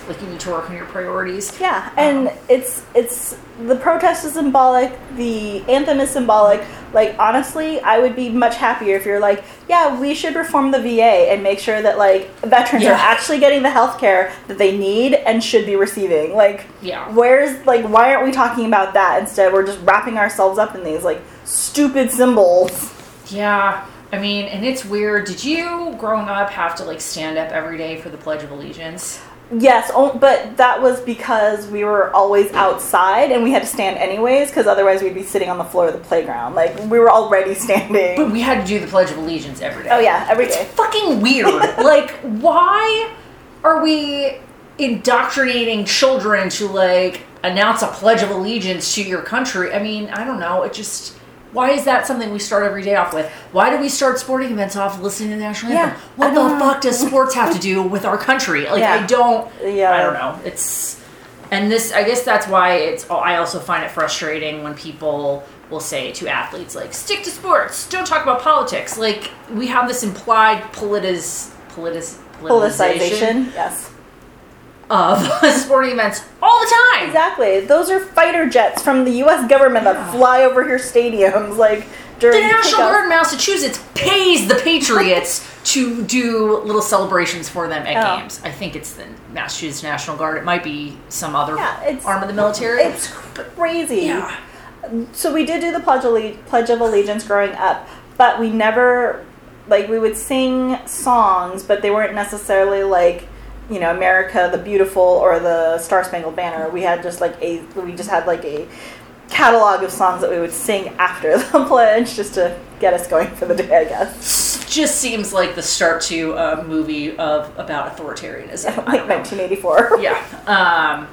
like you need to work on your priorities. Yeah, um, and it's it's the protest is symbolic, the anthem is symbolic. Like honestly, I would be much happier if you're like, yeah, we should reform the VA and make sure that like veterans Yeah. are actually getting the health care that they need and should be receiving. Like Yeah. where's like why aren't we talking about that instead? We're just wrapping ourselves up in these like stupid symbols. Yeah. I mean, and it's weird. Did you, growing up, have to like stand up every day for the Pledge of Allegiance? Yes, but that was because we were always outside and we had to stand anyways because otherwise we'd be sitting on the floor of the playground. Like we were already standing. But we had to do the Pledge of Allegiance every day. Oh yeah, every It's day. fucking weird. like, why are we indoctrinating children to like announce a pledge of allegiance to your country? I mean, I don't know. It just why is that something we start every day off with? Why do we start sporting events off listening to the national Yeah, anthem? What the know. fuck does sports have to do with our country? Like, Yeah. I don't. Yeah. I don't know. It's and this. I guess that's why it's. I also find it frustrating when people will say to athletes like, "Stick to sports. Don't talk about politics." Like we have this implied politiz politis politicization Politicization. Yes. Of sporting events all the time. Exactly. Those are fighter jets from the U.S. government that fly over your stadiums, like during The National. Guard in Massachusetts pays the Patriots to do little celebrations for them at Oh. games. I think it's the Massachusetts National Guard. It might be some other Yeah, arm of the military. It's crazy. yeah. so we did do the pledge, alle- pledge of allegiance growing up but we never like we would sing songs but they weren't necessarily like you know america the beautiful or the star spangled banner we had just like a we just had like a catalog of songs that we would sing after the pledge just to get us going for the day i guess just seems like the start to a movie of about authoritarianism. Like 1984 yeah. Um.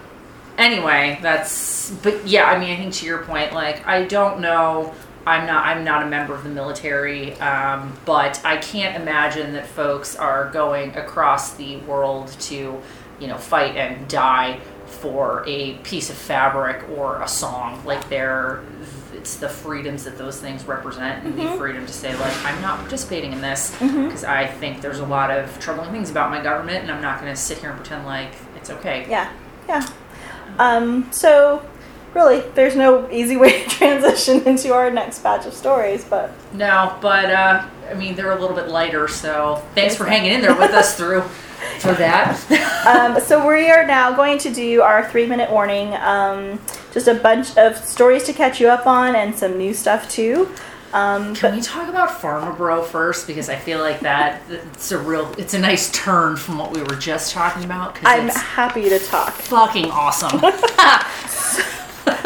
Anyway, that's. But yeah, I mean, I think to your point, like, I don't know. I'm not. I'm not a member of the military, um, but I can't imagine that folks are going across the world to, you know, fight and die for a piece of fabric or a song. Like, they're. It's the freedoms that those things represent, and the freedom to say, like, I'm not participating in this because I think there's a lot of troubling things about my government, and I'm not going to sit here and pretend like it's okay. Yeah, yeah. Um, so, really, there's no easy way to transition into our next batch of stories, but No, but uh, I mean they're a little bit lighter, so thanks for hanging in there with us through for that. um, so we are now going to do our three minute warning. Um, just a bunch of stories to catch you up on and some new stuff too. Um, Can we talk about Pharma Bro first because I feel like that it's a real it's a nice turn from what we were just talking about because I'm happy to talk. fucking awesome.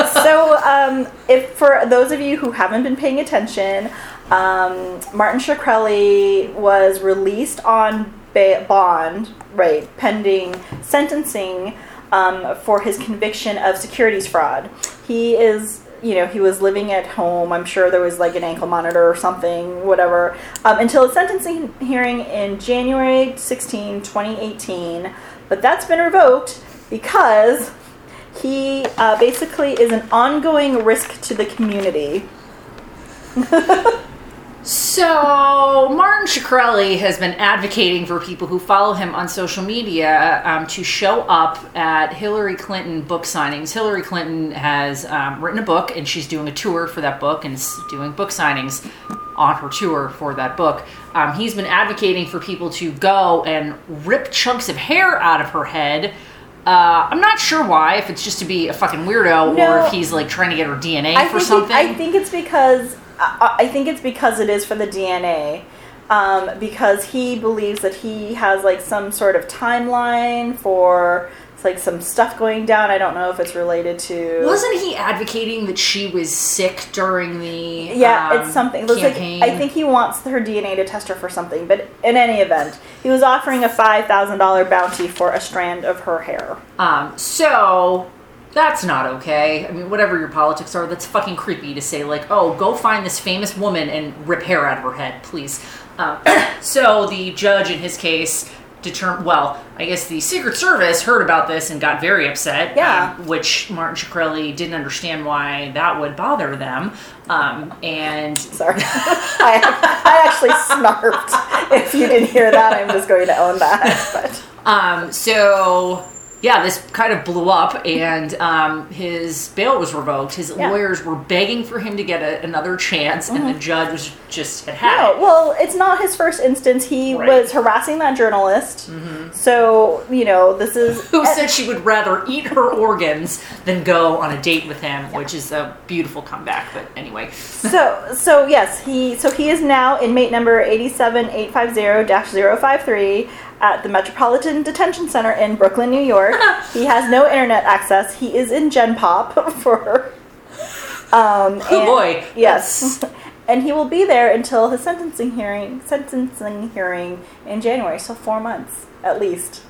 so, um, if for those of you who haven't been paying attention, um, Martin Shkreli was released on ba- bond, right, pending sentencing um, for his conviction of securities fraud. He is. You know, he was living at home. I'm sure there was like an ankle monitor or something, whatever, um, until a sentencing hearing in January 16, 2018. But that's been revoked because he uh, basically is an ongoing risk to the community. So, Martin Shkreli has been advocating for people who follow him on social media um, to show up at Hillary Clinton book signings. Hillary Clinton has um, written a book and she's doing a tour for that book and is doing book signings on her tour for that book. Um, he's been advocating for people to go and rip chunks of hair out of her head. Uh, I'm not sure why, if it's just to be a fucking weirdo or if he's like trying to get her DNA I for something. It, I think it's because I, I think it's because it is for the DNA. Um, because he believes that he has like some sort of timeline for it's like some stuff going down. I don't know if it's related to. Wasn't he advocating that she was sick during the yeah, um, it's something. It looks like? I think he wants her DNA to test her for something. But in any event, he was offering a five thousand dollar bounty for a strand of her hair. Um, so that's not okay. I mean, whatever your politics are, that's fucking creepy to say like, oh, go find this famous woman and rip hair out of her head, please. Um, so the judge in his case determined. Well, I guess the Secret Service heard about this and got very upset. Yeah. um, which Martin Shkreli didn't understand why that would bother them. Um, and Sorry, I, I actually snarfed. If you didn't hear that, I'm just going to own that. But Um, so yeah, this kind of blew up, and um, his bail was revoked. His Yeah. lawyers were begging for him to get a, another chance, and the judge was just had had No, it. well, it's not his first instance. He Right. was harassing that journalist. So, you know, this is. Who said she would rather eat her organs than go on a date with him, which is a beautiful comeback. But anyway, so so yes he so he is now inmate number 87850-053 at the metropolitan detention center in brooklyn new york he has no internet access he is in gen pop for um Oh, and- boy. yes and he will be there until his sentencing hearing sentencing hearing in january so four months at least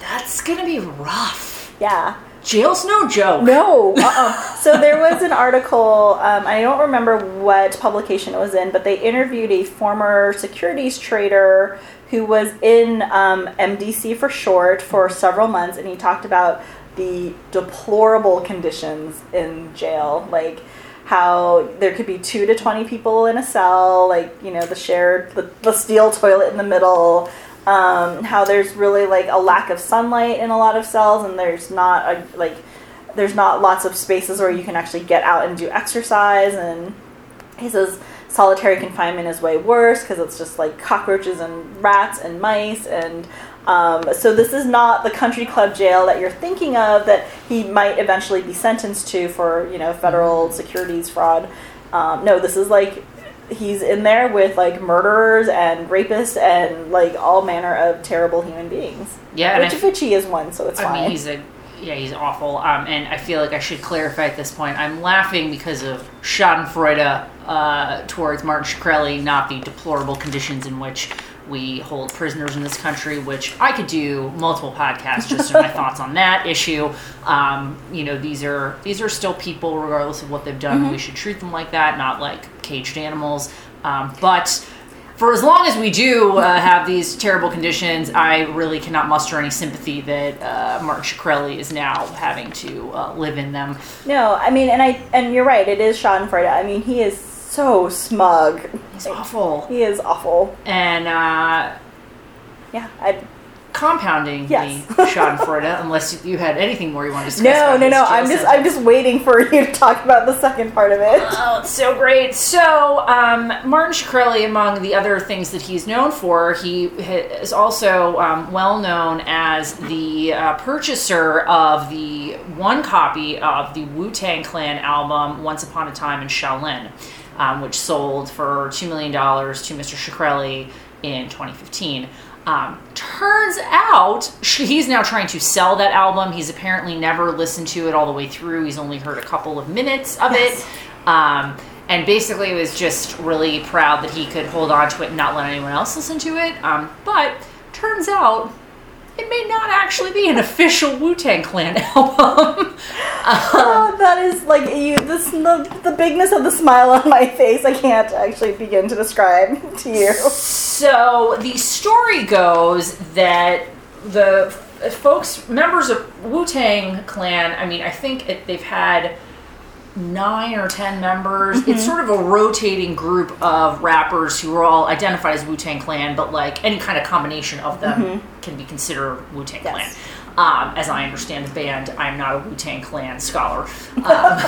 that's gonna be rough. yeah Jail's no joke. No. Uh-uh. so there was an article, um, I don't remember what publication it was in, but they interviewed a former securities trader who was in um, MDC for short for several months, and he talked about the deplorable conditions in jail, like how there could be two to 20 people in a cell, like, you know, the shared, the, the steel toilet in the middle, um, how there's really like a lack of sunlight in a lot of cells, and there's not a like there's not lots of spaces where you can actually get out and do exercise. And he says solitary confinement is way worse because it's just like cockroaches and rats and mice and. Um, so this is not the country club jail that you're thinking of that he might eventually be sentenced to for you know federal securities fraud. Um, no, this is like he's in there with like murderers and rapists and like all manner of terrible human beings. Yeah, and which, he is one, so it's I fine. mean, he's a yeah, he's awful. Um, and I feel like I should clarify at this point. I'm laughing because of Schadenfreude uh, towards Martin Shkreli, not the deplorable conditions in which we hold prisoners in this country. Which I could do multiple podcasts just on my thoughts on that issue. Um, you know, these are these are still people, regardless of what they've done. We should treat them like that, not like caged animals. Um, but for as long as we do uh, have these terrible conditions, I really cannot muster any sympathy that uh, Martin Shkreli is now having to uh, live in them. No, I mean, and I and you're right. It is Schadenfreude. I mean, he is so smug. He's awful. He is awful. And uh, Yeah, I compounding yes. the Schadenfreude, unless you had anything more you want to discuss. No, no, no. I'm just. I'm just waiting for you to talk about the second part of it. Oh, it's so great. So, um, Martin Shkreli, among the other things that he's known for, he is also um, well known as the uh, purchaser of the one copy of the Wu Tang Clan album Once Upon a Time in Shaolin, um, which sold for $2 million to Mr. Shkreli in 2015. Um, turns out he's now trying to sell that album. He's apparently never listened to it all the way through. He's only heard a couple of minutes of Yes. it. Um, and basically was just really proud that he could hold on to it and not let anyone else listen to it. Um, but turns out it may not actually be an official Wu Tang Clan album. Oh, that is like you. This the, the bigness of the smile on my face. I can't actually begin to describe to you. So the story goes that the folks, members of Wu Tang Clan, I mean, I think it, they've had nine or ten members. It's mm-hmm. sort of a rotating group of rappers who are all identified as Wu Tang Clan, but like any kind of combination of them mm-hmm. can be considered Wu Tang Yes. Clan. Um, as I understand the band, I'm not a Wu Tang Clan scholar. Um,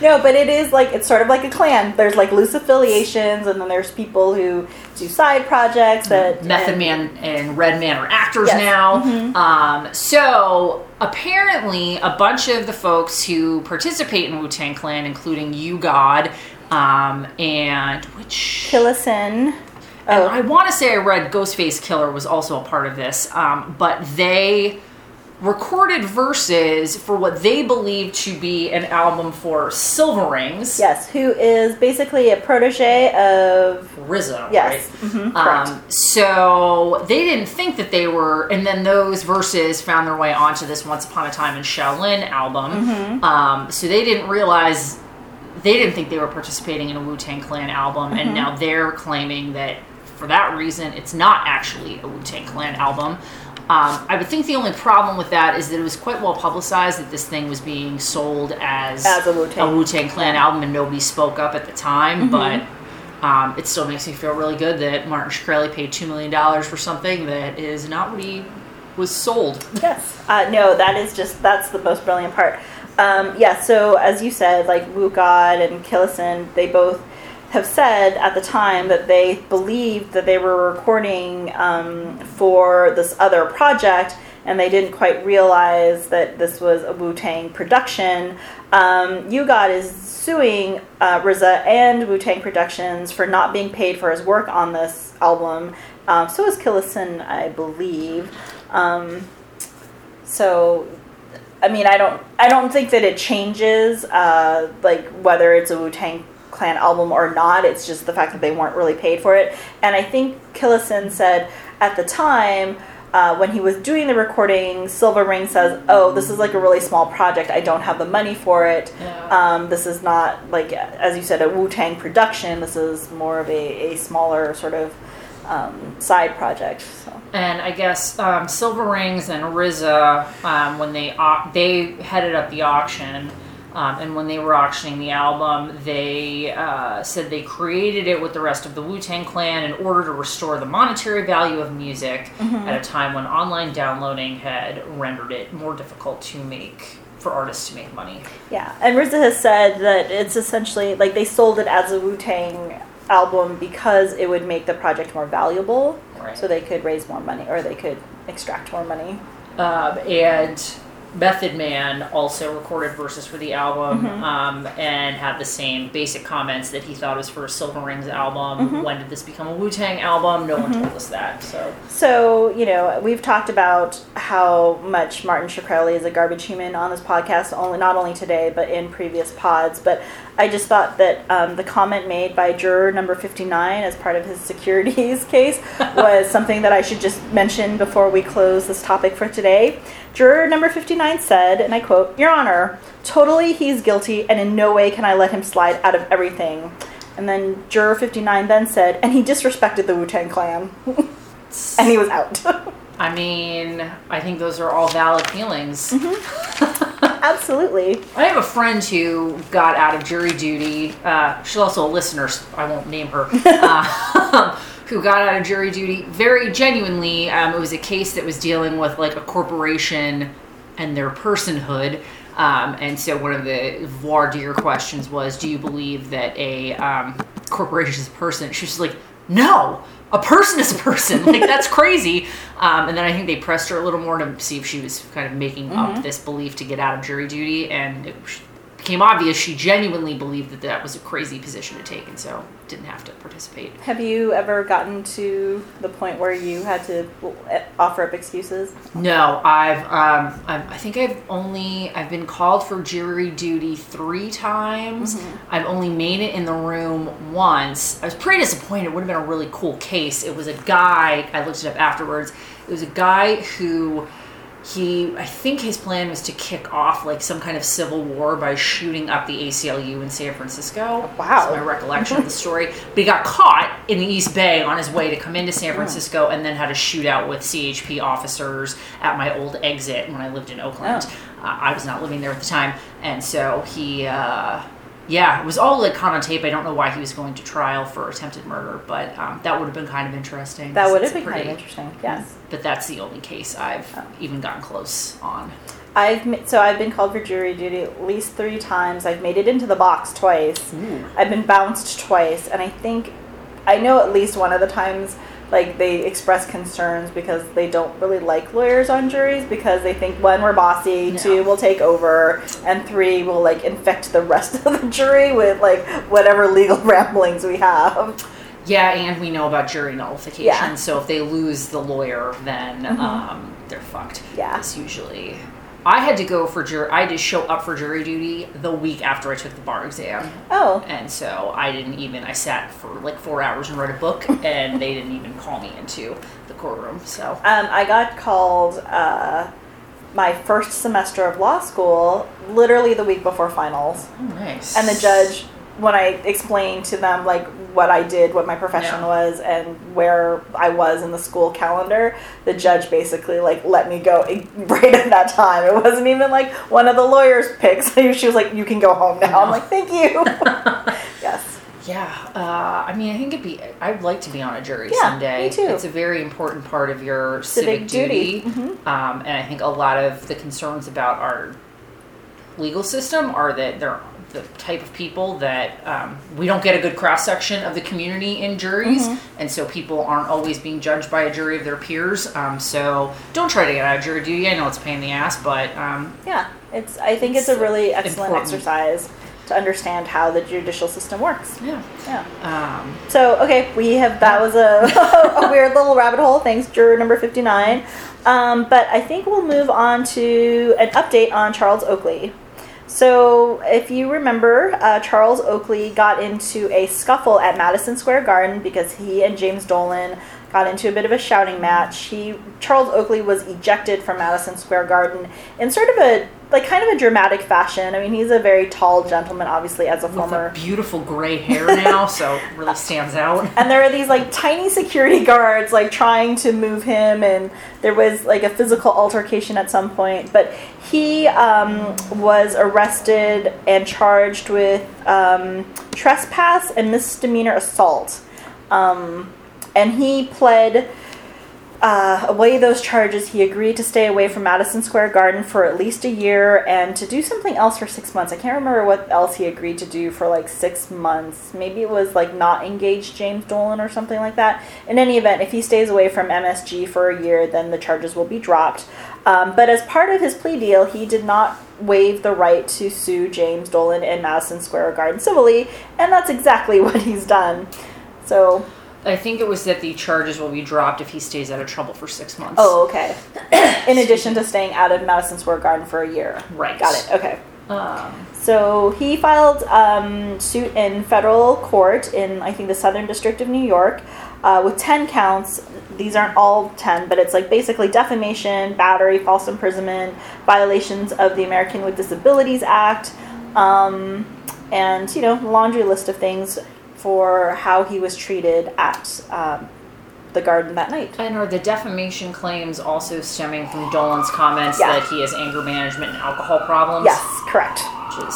No, but it is like it's sort of like a clan. There's like loose affiliations, and then there's people who do side projects that Method and- Man and Redman are actors Yes. Mm-hmm. now. Um, so apparently, a bunch of the folks who participate in Wu Tang Clan, including U-God, um, and which Killa Sin. and Oh, I want to say I read Ghostface Killah was also a part of this, um, but they recorded verses for what they believe to be an album for Cilvaringz. yes, who is basically a protege of RZA, Yes, right? mhm, um, so they didn't think that they were, and then those verses found their way onto this Once Upon a Time in Shaolin album. Mm-hmm. Um, so they didn't realize, they didn't think they were participating in a Wu Tang Clan album, Mm-hmm. and now they're claiming that for that reason, it's not actually a Wu Tang Clan album. Um, I would think the only problem with that is that it was quite well publicized that this thing was being sold as, As a Wu-Tang. Wu Tang Clan album, and nobody spoke up at the time. But um, it still makes me feel really good that Martin Shkreli paid two million dollars for something that is not what he was sold. Yes. Uh, no, that is just that's the most brilliant part. Um, yeah. So as you said, like U-God and Killa Sin, they both have said at the time that they believed that they were recording um, for this other project, and they didn't quite realize that this was a Wu Tang production. Um, God is suing uh, RZA and Wu Tang Productions for not being paid for his work on this album. Um, so is Killa Sin, I believe. Um, so I mean, I don't, I don't think that it changes, uh, like whether it's a Wu Tang Clan album or not. It's just the fact that they weren't really paid for it. And I think Killa Sin said at the time uh, when he was doing the recording, Cilvaringz says, "Oh, this is like a really small project. I don't have the money for it. Yeah. Um, this is not like, as you said, a Wu Tang production. This is more of a, a smaller sort of um, side project." So. And I guess um, Cilvaringz and RZA, um, when they au- they headed up the auction, um, and when they were auctioning the album, they uh, said they created it with the rest of the Wu Tang Clan in order to restore the monetary value of music at a time when online downloading had rendered it more difficult to make for artists to make money. Yeah, and RZA has said that it's essentially like they sold it as a Wu Tang album because it would make the project more valuable, Right. so they could raise more money or they could extract more money. um, and Method Man also recorded verses for the album um, and had the same basic comments that he thought was for a Cilvaringz album. When did this become a Wu Tang album? No one told us that. So So you know we've talked about how much Martin Shkreli is a garbage human on this podcast, only not only today but in previous pods. But I just thought that um, the comment made by juror number fifty nine as part of his securities case was something that I should just mention before we close this topic for today. Juror number 59 said, and I quote, Your Honor, totally he's guilty, and in no way can I let him slide out of everything. And then juror 59 then said, and he disrespected the Wu Tang Clan. and he was out. I mean, I think those are all valid feelings. Absolutely. I have a friend who got out of jury duty. Uh, she's also a listener. So I won't name her. Uh, who got out of jury duty very genuinely. Um, it was a case that was dealing with like a corporation and their personhood. Um, and so one of the voir dire questions was, "Do you believe that a um, corporation is a person?" She was like, "No." A person is a person. Like that's crazy. Um, and then I think they pressed her a little more to see if she was kind of making up this belief to get out of jury duty, and it became obvious she genuinely believed that that was a crazy position to take, and so didn't have to participate. Have you ever gotten to the point where you had to offer up excuses? No, I've, um, I think I've only, I've been called for jury duty three times. I've only made it in the room once. I was pretty disappointed. It would have been a really cool case. It was a guy, I looked it up afterwards. It was a guy who, he, I think his plan was to kick off like some kind of civil war by shooting up the ACLU in San Francisco. Wow. That's my recollection of the story. But he got caught in the East Bay on his way to come into San Francisco and then had a shootout with CHP officers at my old exit when I lived in Oakland. Oh. Uh, I was not living there at the time. And so he, uh, yeah, it was all like caught on tape. I don't know why he was going to trial for attempted murder, but um, that would have been kind of interesting. That would have been kind of pretty- interesting. Yes. But that's the only case I've Oh. even gotten close on. I've so I've been called for jury duty at least three times. I've made it into the box twice. I've been bounced twice, and I think I know at least one of the times like they express concerns because they don't really like lawyers on juries because they think one we're bossy, Yeah. two will take over, and three we'll like infect the rest of the jury with like whatever legal ramblings we have. Yeah, and we know about jury nullification. Yeah. So if they lose the lawyer, then um, they're fucked. Yeah. It's usually. I had to go for jury. I had to show up for jury duty the week after I took the bar exam, Oh, and so I didn't even. I sat for like four hours and read a book, and they didn't even call me into the courtroom. So Um, I got called uh, my first semester of law school, literally the week before finals. oh, nice. And the judge, when I explained to them like what I did, what my profession Yeah. was, and where I was in the school calendar, the judge basically like let me go right at that time. It wasn't even like one of the lawyers' picks. She was like, "You can go home now." I'm like, "Thank you." yes. Yeah, uh, I mean, I think it'd be. I'd like to be on a jury Yeah, someday. me too. It's a very important part of your Civic civic, duty. duty, Mhm. um, and I think a lot of the concerns about our legal system are that they're the type of people that um, we don't get a good cross section of the community in juries, Mm-hmm. and so people aren't always being judged by a jury of their peers. Um, so don't try to get out of jury duty. I know it's a pain in the ass, but um, Yeah, it's. I think it's, a really excellent important. exercise to understand how the judicial system works. yeah. Yeah. Um, So okay, we have that was a, a weird little rabbit hole. Thanks, juror number fifty nine. Um, but I think we'll move on to an update on Charles Oakley. So if you remember, uh, Charles Oakley got into a scuffle at Madison Square Garden because he and James Dolan got into a bit of a shouting match. He Charles Oakley was ejected from Madison Square Garden in sort of a like kind of a dramatic fashion. I mean, he's a very tall gentleman, obviously, as a with former beautiful gray hair now, so really stands out. and there are these like tiny security guards like trying to move him and there was like a physical altercation at some point but he um, was arrested and charged with um, trespass and misdemeanor assault um, and he pled uh, away those charges, he agreed to stay away from Madison Square Garden for at least a year and to do something else for six months. I can't remember what else he agreed to do for like six months. Maybe it was like not engage James Dolan or something like that. In any event, if he stays away from MSG for a year, then the charges will be dropped. Um, but as part of his plea deal, he did not waive the right to sue James Dolan in Madison Square Garden civilly, and that's exactly what he's done. So, I think it was that the charges will be dropped if he stays out of trouble for six months. oh, okay. In addition to staying out of Madison Square Garden for a year. right. Got it. Okay. Um, So he filed um, suit in federal court in I think the Southern District of New York uh, with ten counts. These aren't all ten, but it's like basically defamation, battery, false imprisonment, violations of the American with Disabilities Act, um, and you know laundry list of things for how he was treated at um, the garden that night. and are the defamation claims also stemming from Dolan's comments Yeah. that he has anger management and alcohol problems? Yes, correct. Which is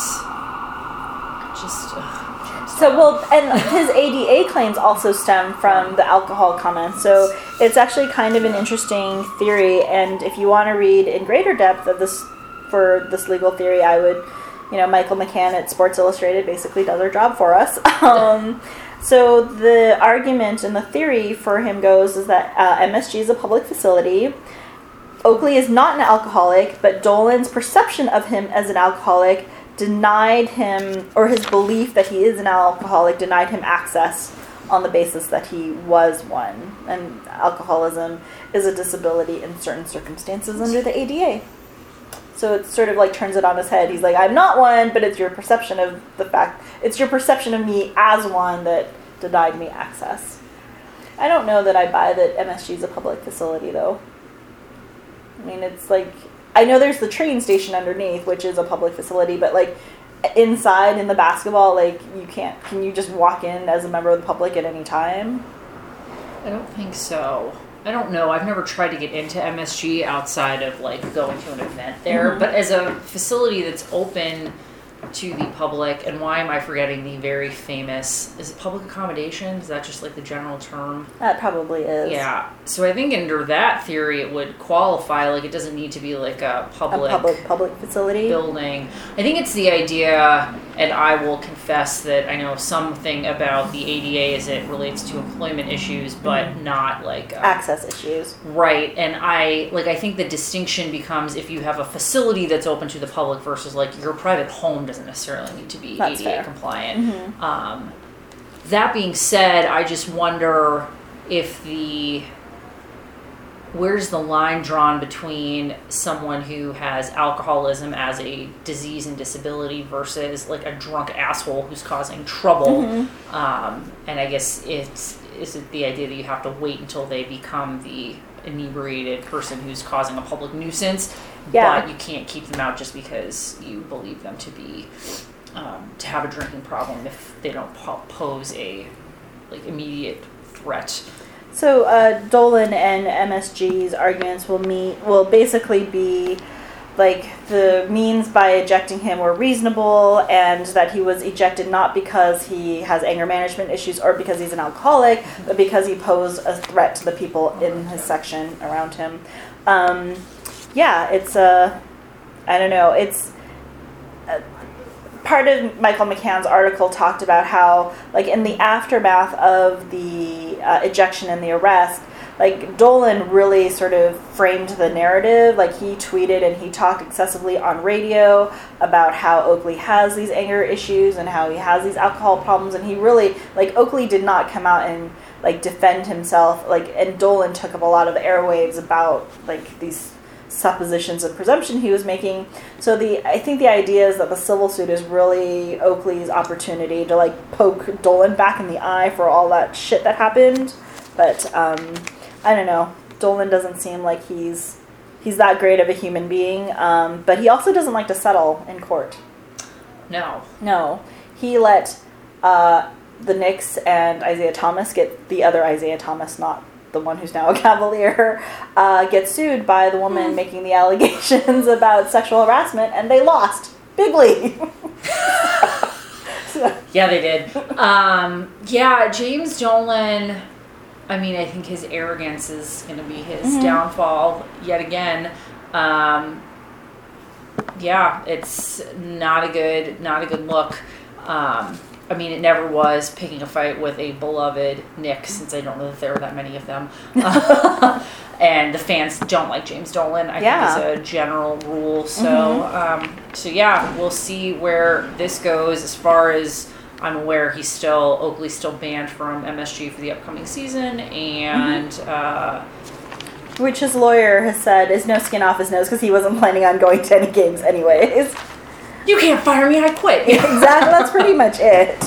just. ugh, So well, and his ADA claims also stem from the alcohol comments. So it's actually kind of an interesting theory. And if you want to read in greater depth of this for this legal theory, I would, you know, Michael McCann at Sports Illustrated basically does our job for us. Um, so the argument and the theory for him goes is that uh, MSG is a public facility. Oakley is not an alcoholic, but Dolan's perception of him as an alcoholic denied him, or his belief that he is an alcoholic denied him access on the basis that he was one. And alcoholism is a disability in certain circumstances under the ADA. So it sort of like turns it on his head. He's like, I'm not one, but it's your perception of the fact, it's your perception of me as one that denied me access. I don't know that I buy that MSG is a public facility though. I mean, it's like I know there's the train station underneath, which is a public facility, but like inside in the basketball, like you can't. Can you just walk in as a member of the public at any time? I don't think so. I don't know. I've never tried to get into MSG outside of like going to an event there. Mhm. But as a facility that's open to the public, and why am I forgetting the very famous? Is it public accommodation? Is that just like the general term? That probably is. Yeah. So I think under that theory, it would qualify. Like it doesn't need to be like a A public, public public facility. building. I think it's the idea, and I will confess that I know something about the ADA as it relates to employment issues, but Mm-hmm. not like. Uh, Access issues. Right, and I like I think the distinction becomes if you have a facility that's open to the public versus like your private home doesn't necessarily need to be That's ADA fair. compliant. Mhm. Um, that being said, I just wonder if the where's the line drawn between someone who has alcoholism as a disease and disability versus like a drunk asshole who's causing trouble Mhm. um, and i guess it's is it the idea that you have to wait until they become the inebriated person who's causing a public nuisance Yeah. but you can't keep them out just because you believe them to be um, to have a drinking problem if they don't po- pose a like immediate threat So uh, Dolan and MSG's arguments will meet will basically be like the means by ejecting him were reasonable and that he was ejected not because he has anger management issues or because he's an alcoholic but because he posed a threat to the people in his section around him um, yeah it's a i don't know it's uh, part of michael mccann's article talked about how like in the aftermath of the uh, ejection and the arrest like Dolan really sort of framed the narrative. Like he tweeted and he talked excessively on radio about how Oakley has these anger issues and how he has these alcohol problems. And he really like Oakley did not come out and like defend himself. Like and Dolan took up a lot of airwaves about like these suppositions of presumption he was making. So the I think the idea is that the civil suit is really Oakley's opportunity to like poke Dolan back in the eye for all that shit that happened. But um, I don't know. Dolan doesn't seem like he's he's that great of a human being, um, but he also doesn't like to settle in court. No. No, he let uh, the Knicks and Isiah Thomas get the other Isaiah Thomas, not the one who's now a Cavalier, uh, get sued by the woman making the allegations about sexual harassment, and they lost bigly. Yeah, they did. Um, yeah, James Dolan. I mean, I think his arrogance is going to be his Mm-hmm. downfall yet again. Um, yeah, it's not a good, not a good look. Um, I mean, it never was picking a fight with a beloved Knick, since I don't know that there are that many of them. and the fans don't like James Dolan. I Yeah. think is a general rule. So, um, so yeah, we'll see where this goes. As far as I'm aware, he's still Oakley's still banned from MSG for the upcoming season, and uh, Which his lawyer has said is no skin off his nose because he wasn't planning on going to any games anyways. You can't fire me. I quit. exactly, that's pretty much it.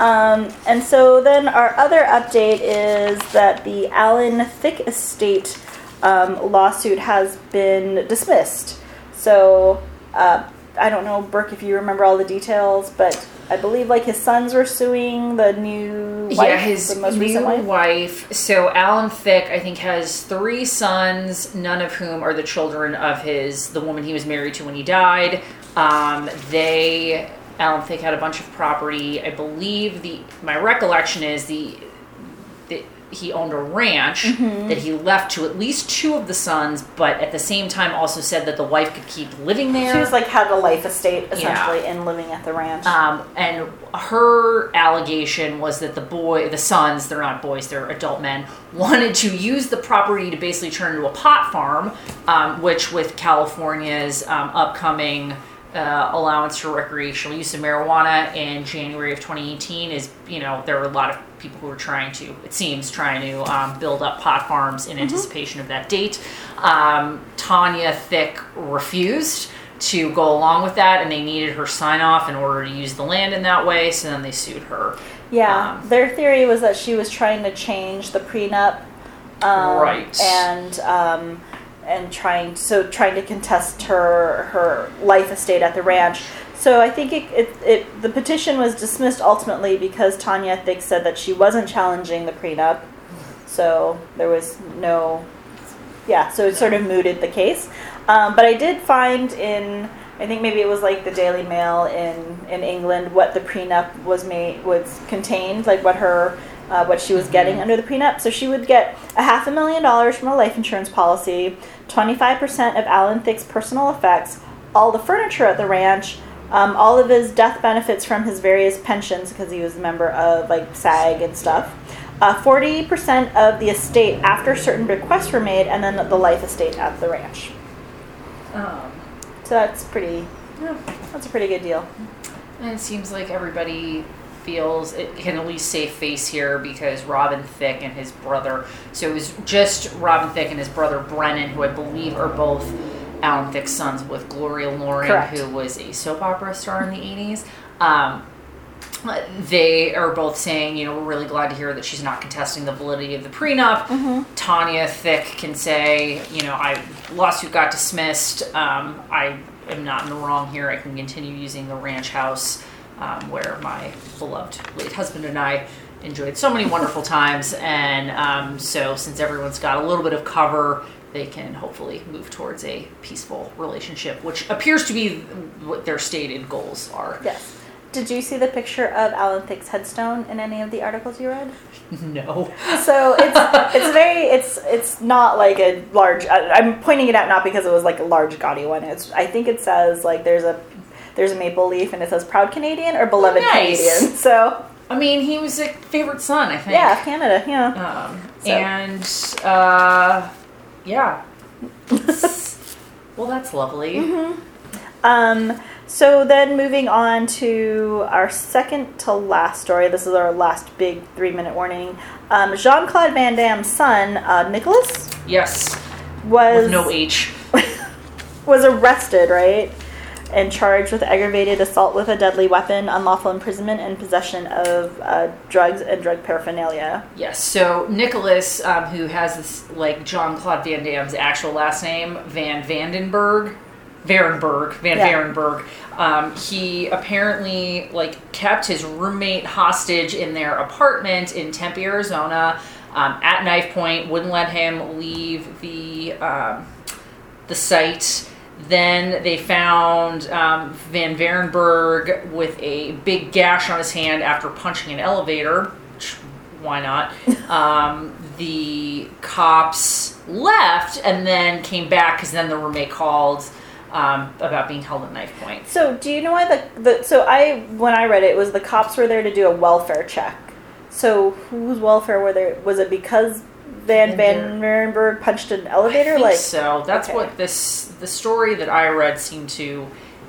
Um, and so then our other update is that the Alan Thicke Estate um, lawsuit has been dismissed. So uh, I don't know, Burke, if you remember all the details, but I believe like his sons were suing the new wife, yeah, his the most new recent wife. wife. So Alan Thicke, I think, has three sons, none of whom are the children of his the woman he was married to when he died. Um, they Alan Thicke had a bunch of property. I believe the my recollection is the, the he owned a ranch Mm-hmm. that he left to at least two of the sons, but at the same time also said that the wife could keep living there. She was like had a life estate essentially and living at the ranch. Um, and her allegation was that the boy, the sons, they're not boys, they're adult men, wanted to use the property to basically turn into a pot farm, um, which with California's um, upcoming uh, allowance for recreational use of marijuana in January of 2018 is, you know, there are a lot of people who are trying to, it seems, trying to um, build up pot farms in anticipation of that date. Um, Tanya Thicke refused to go along with that, and they needed her sign off in order to use the land in that way. So then they sued her. Yeah, Um, their theory was that she was trying to change the prenup, um, Right. And um, and trying so trying to contest her her life estate at the ranch. So I think it, it, it the petition was dismissed ultimately because Tanya Thicke said that she wasn't challenging the prenup. So there was no, yeah. So it sort of mooted the case. Um, but I did find in I think maybe it was like the Daily Mail in in England what the prenup was made was contained, like what her uh, what she was getting under the prenup. So she would get a half a million dollars from a life insurance policy, twenty five percent of Alan Thicke's personal effects, all the furniture at the ranch. Um, all of his death benefits from his various pensions because he was a member of like SAG and stuff. Uh, Forty percent of the estate after certain requests were made, and then the life estate at the ranch. Um, So that's pretty. yeah. That's a pretty good deal. And it seems like everybody feels it can at least save face here because Robin Thicke and his brother. So it was just Robin Thicke and his brother Brennan, who I believe are both Alan Thicke's sons with Gloria Loring, Correct. who was a soap opera star in the 80s. Um, they are both saying, you know, we're really glad to hear that she's not contesting the validity of the prenup. Tanya Thicke can say, you know, I lawsuit got dismissed. Um, I am not in the wrong here. I can continue using the ranch house um, where my beloved late husband and I enjoyed so many wonderful times. And um, so, since everyone's got a little bit of cover they can hopefully move towards a peaceful relationship, which appears to be what their stated goals are. Yes. Did you see the picture of Alan Thicke's headstone in any of the articles you read? No. So it's it's very it's it's not like a large. I'm pointing it out not because it was like a large gaudy one. It's I think it says like there's a there's a maple leaf and it says proud Canadian or beloved Nice. Canadian. So I mean, he was a favorite son, I think. yeah, Canada. Yeah. Um, So- And, uh, yeah. well, that's lovely. Um, so then moving on to our second to last story. This is our last big three minute warning. Um, Jean Claude Van Damme's son, uh, Nicholas, Yes. was With no H. was arrested, right? And charged with aggravated assault with a deadly weapon, unlawful imprisonment, and possession of uh, drugs and drug paraphernalia. Yes. So Nicholas, um, who has this like Jean Claude Van Damme's actual last name, Van Vandenberg, Varenberg, Van Yeah. Varenberg. Um, he apparently like kept his roommate hostage in their apartment in Tempe, Arizona. Um, at knife point, wouldn't let him leave the um, the site. Then they found um, Van Varenberg with a big gash on his hand after punching an elevator. which, Why not? Um, the cops left and then came back because then the roommate called um, about being held at knife point. So, do you know why the, the so I when I read it, it was the cops were there to do a welfare check. So, whose welfare were there? Was it because Van Van Varenberg punched an elevator? I think like, so. That's okay. what this the story that I read seemed to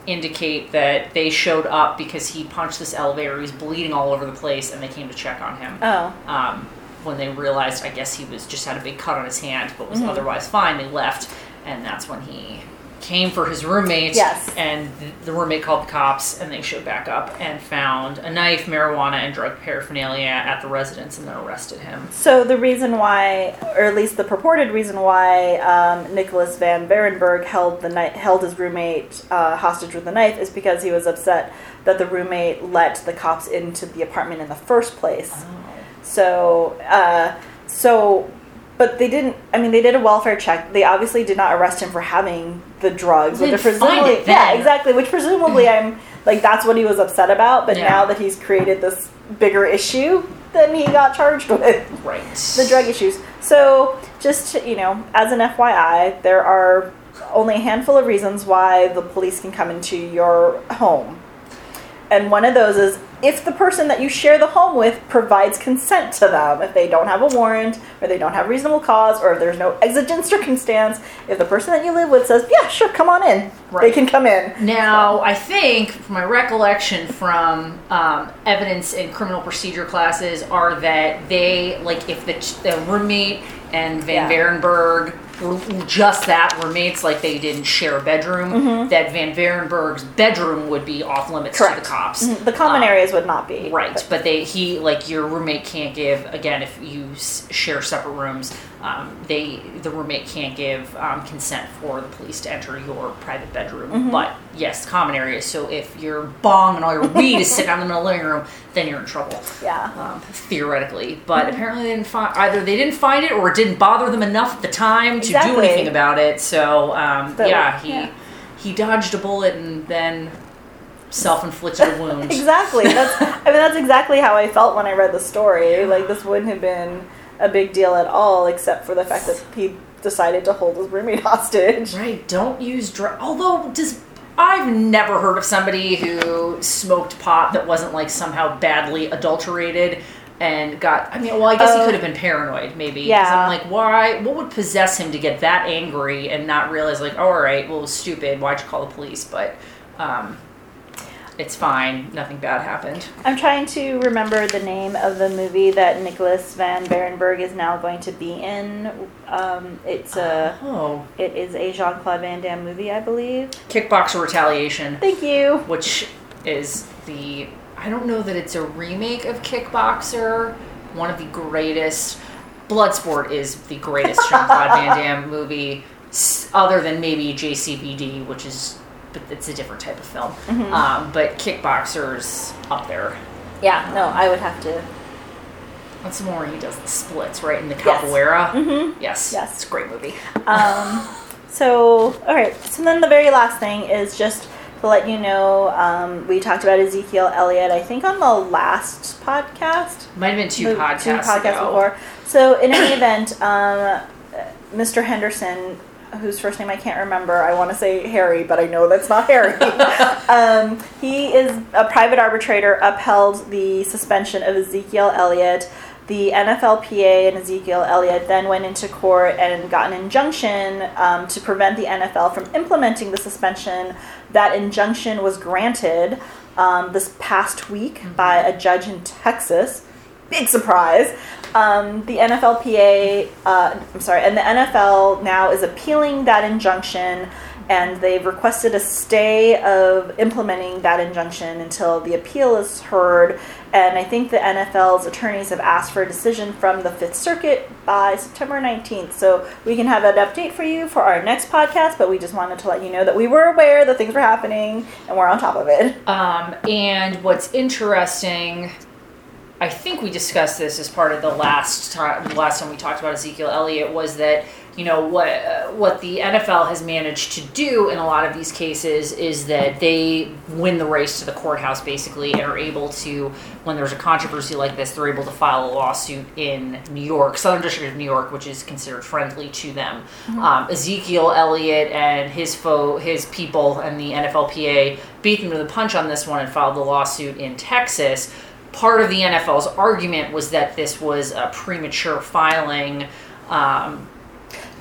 indicate that they showed up because he punched this elevator. He's bleeding all over the place, and they came to check on him. oh, Um, when they realized, I guess he was just had a big cut on his hand, but Mm-hmm. was otherwise fine. They left, and that's when he came for his roommate. Yes. And the roommate called the cops, and they showed back up and found a knife, marijuana, and drug paraphernalia at the residence, and then arrested him. So the reason why, or at least the purported reason why, um, Nicholas Van Varenberg held the ni- held his roommate uh, hostage with a knife is because he was upset that the roommate let the cops into the apartment in the first place. So, uh, so, but they didn't. I mean, they did a welfare check. They obviously did not arrest him for having the drugs, They which didn't are find presumably, yeah, exactly. Which presumably, I'm like that's what he was upset about. But Yeah. now that he's created this bigger issue, then he got charged with Right. the drug issues. So, just to, you know, as an FYI, there are only a handful of reasons why the police can come into your home. And one of those is if the person that you share the home with provides consent to them, if they don't have a warrant, or they don't have reasonable cause, or if there's no exigent circumstance, if the person that you live with says, yeah, sure, come on in, they can come in. Now, I think from my recollection from um, evidence in criminal procedure classes are that they, like, if the, the roommate and Van Yeah. Varenberg were just that roommates, like they didn't share a bedroom, that Van Varenberg's bedroom would be off limits to Mm-hmm. The cops. Mhm, The common Um, areas would not be. Right, but- but they he like your roommate can't give again if you s- share separate rooms. Um, they the roommate can't give um, consent for the police to enter your private bedroom. Mm-hmm. But yes, common areas. So if your bong and all your weed is sitting out in the living room, then you're in trouble. Yeah. Um, theoretically, but apparently they didn't find either they didn't find it or it didn't bother them enough at the time to do anything about it. So um, yeah, he yeah. he dodged a bullet and then self-inflicted a wound. Exactly. That's I mean that's exactly how I felt when I read the story. Like this wouldn't have been a big deal at all, except for the fact that he decided to hold his roommate hostage. Right. Don't use drugs. Although, does I've never heard of somebody who smoked pot that wasn't like somehow badly adulterated and got. I mean, well, I guess he Oh. could have been paranoid, maybe Yeah. I'm like, why? What would possess him to get that angry and not realize, like, oh, all right, well, it was stupid. Why'd you call the police? But, um, it's fine. Nothing bad happened. I'm trying to remember the name of the movie that Nicholas Van Berenberg is now going to be in. Um, it's a oh, it is a Jean Claude Van Damme movie, I believe. kickboxer retaliation. Thank you. which is the I don't know that it's a remake of Kickboxer, one of the greatest. Bloodsport is the greatest Jean Claude Van Damme movie, other than maybe JCVD, which is but it's a different type of film. Um, but Kickboxer's up there. Yeah, no, I would have to That's more, he does the splits, right? In the Yes. capoeira. Mhm. Yes. Yes. It's a great movie. Um, so, all right. So then the very last thing is just to let you know, um, we talked about Ezekiel Elliott, I think, on the last podcast. Might have been two the podcasts, two podcasts ago. before. So in any event, um, Mr. Henderson, whose first name I can't remember, I want to say Harry, but I know that's not Harry. um, he is a private arbitrator, upheld the suspension of Ezekiel Elliott. The NFLPA and Ezekiel Elliott then went into court and got an injunction um, to prevent the NFL from implementing the suspension. That injunction was granted um, this past week by a judge in Texas. Big surprise. Um, the NFLPA, uh, I'm sorry, and the NFL now is appealing that injunction, and they've requested a stay of implementing that injunction until the appeal is heard. And I think the NFL's attorneys have asked for a decision from the Fifth Circuit by September 19th. So we can have an update for you for our next podcast, but we just wanted to let you know that we were aware that things were happening and we're on top of it. Um, and what's interesting, I think we discussed this as part of the last time. Last time we talked about Ezekiel Elliott was that you know what uh, what the NFL has managed to do in a lot of these cases is that they win the race to the courthouse basically and are able to when there's a controversy like this they're able to file a lawsuit in New York Southern District of New York which is considered friendly to them. Um, Ezekiel Elliott and his fo- his people and the NFLPA beat them to the punch on this one and filed the lawsuit in Texas. Part of the NFL's argument was that this was a premature filing um,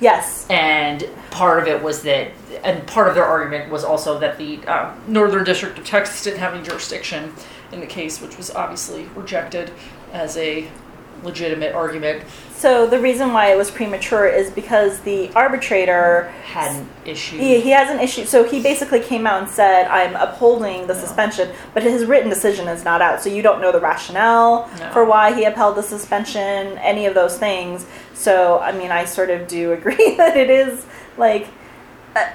Yes. and part of it was that and part of their argument was also that the uh, northern district of texas didn't have any jurisdiction in the case which was obviously rejected as a legitimate argument So the reason why it was premature is because the arbitrator hadn't issued he, he has an issue. So he basically came out and said, "I'm upholding the suspension," but his written decision is not out. So you don't know the rationale No. for why he upheld the suspension, any of those things. So I mean, I sort of do agree that it is like. Uh,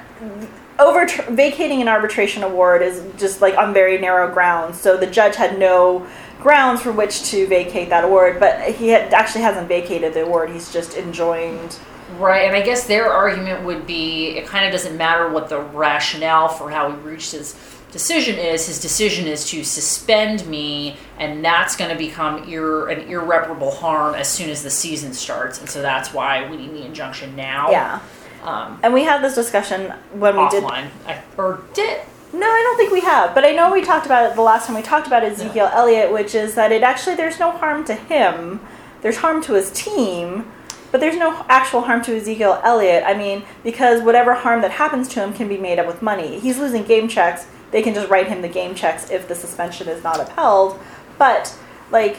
over vacating an arbitration award is just like on very narrow grounds. So the judge had no grounds for which to vacate that award, but he had, actually hasn't vacated the award. He's just enjoined. Right, and I guess their argument would be it kind of doesn't matter what the rationale for how he reached his decision is. His decision is to suspend me, and that's going to become ir- an irreparable harm as soon as the season starts, and so that's why we need the injunction now. Yeah. Um, And we had this discussion when we did. offline, I, or did No, I don't think we have. But I know we talked about it the last time we talked about Ezekiel Elliott, which is that it actually there's no harm to him. There's harm to his team, but there's no actual harm to Ezekiel Elliott. I mean, because whatever harm that happens to him can be made up with money. He's losing game checks. They can just write him the game checks if the suspension is not upheld. But like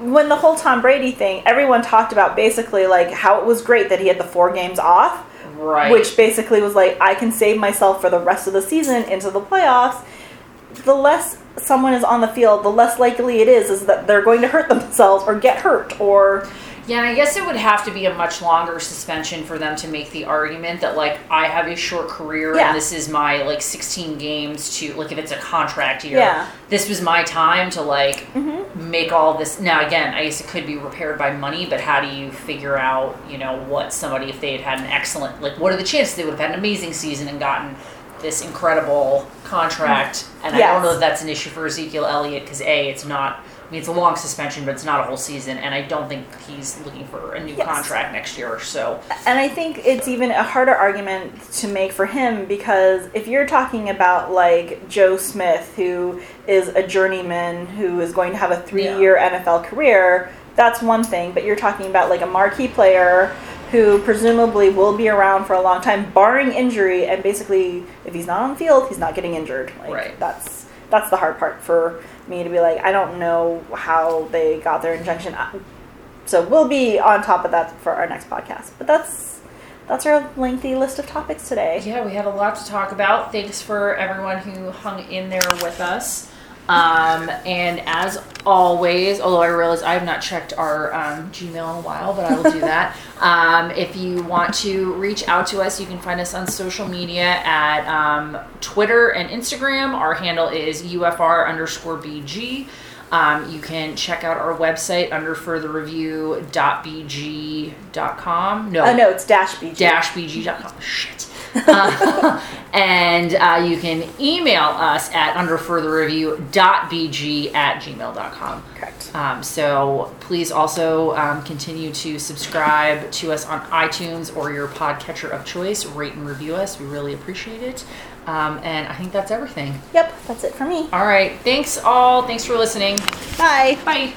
when the whole Tom Brady thing, everyone talked about basically like how it was great that he had the four games off right, which basically was like I can save myself for the rest of the season into the playoffs. The less someone is on the field, the less likely it is is that they're going to hurt themselves or get hurt or Yeah, and I guess it would have to be a much longer suspension for them to make the argument that like I have a short career Yeah. and this is my like 16 games to like if it's a contract year. Yeah. Mm-hmm. This was my time to like make all this. Now again, I guess it could be repaired by money, but how do you figure out, you know, what somebody if they had had an excellent like what are the chances they would have had an amazing season and gotten this incredible contract? And I don't know if that's an issue for Ezekiel Elliott because a it's not. I mean, it's a long suspension, but it's not a whole season, and I don't think he's looking for a new Yes. contract next year. or So, and I think it's even a harder argument to make for him because if you're talking about like Joe Smith, who is a journeyman who is going to have a three year NFL career, that's one thing. But you're talking about like a marquee player who presumably will be around for a long time, barring injury, and basically if he's not on the field, he's not getting injured. Like Right. that's that's the hard part for me to be like, I don't know how they got their injunction. Uh, so we'll be on top of that for our next podcast. But that's that's our lengthy list of topics today. yeah, we had a lot to talk about. Thanks for everyone who hung in there with us. Um, and as always, although I realize I have not checked our um, Gmail in a while, but I will do that. um, if you want to reach out to us, you can find us on social media at um, Twitter and Instagram. Our handle is UFR underscore BG. Um, you can check out our website under furtherreview.bg.com. No, Oh no, it's dash BG. dash bg.com. Shit. Uh, and uh, you can email us at underfurtherreview.bg at gmail.com. Correct. Um, so please also um, continue to subscribe to us on iTunes or your podcatcher of choice. Rate and review us. We really appreciate it. Um, and I think that's everything. Yep, that's it for me. All right. Thanks all. Thanks for listening. Bye. Bye.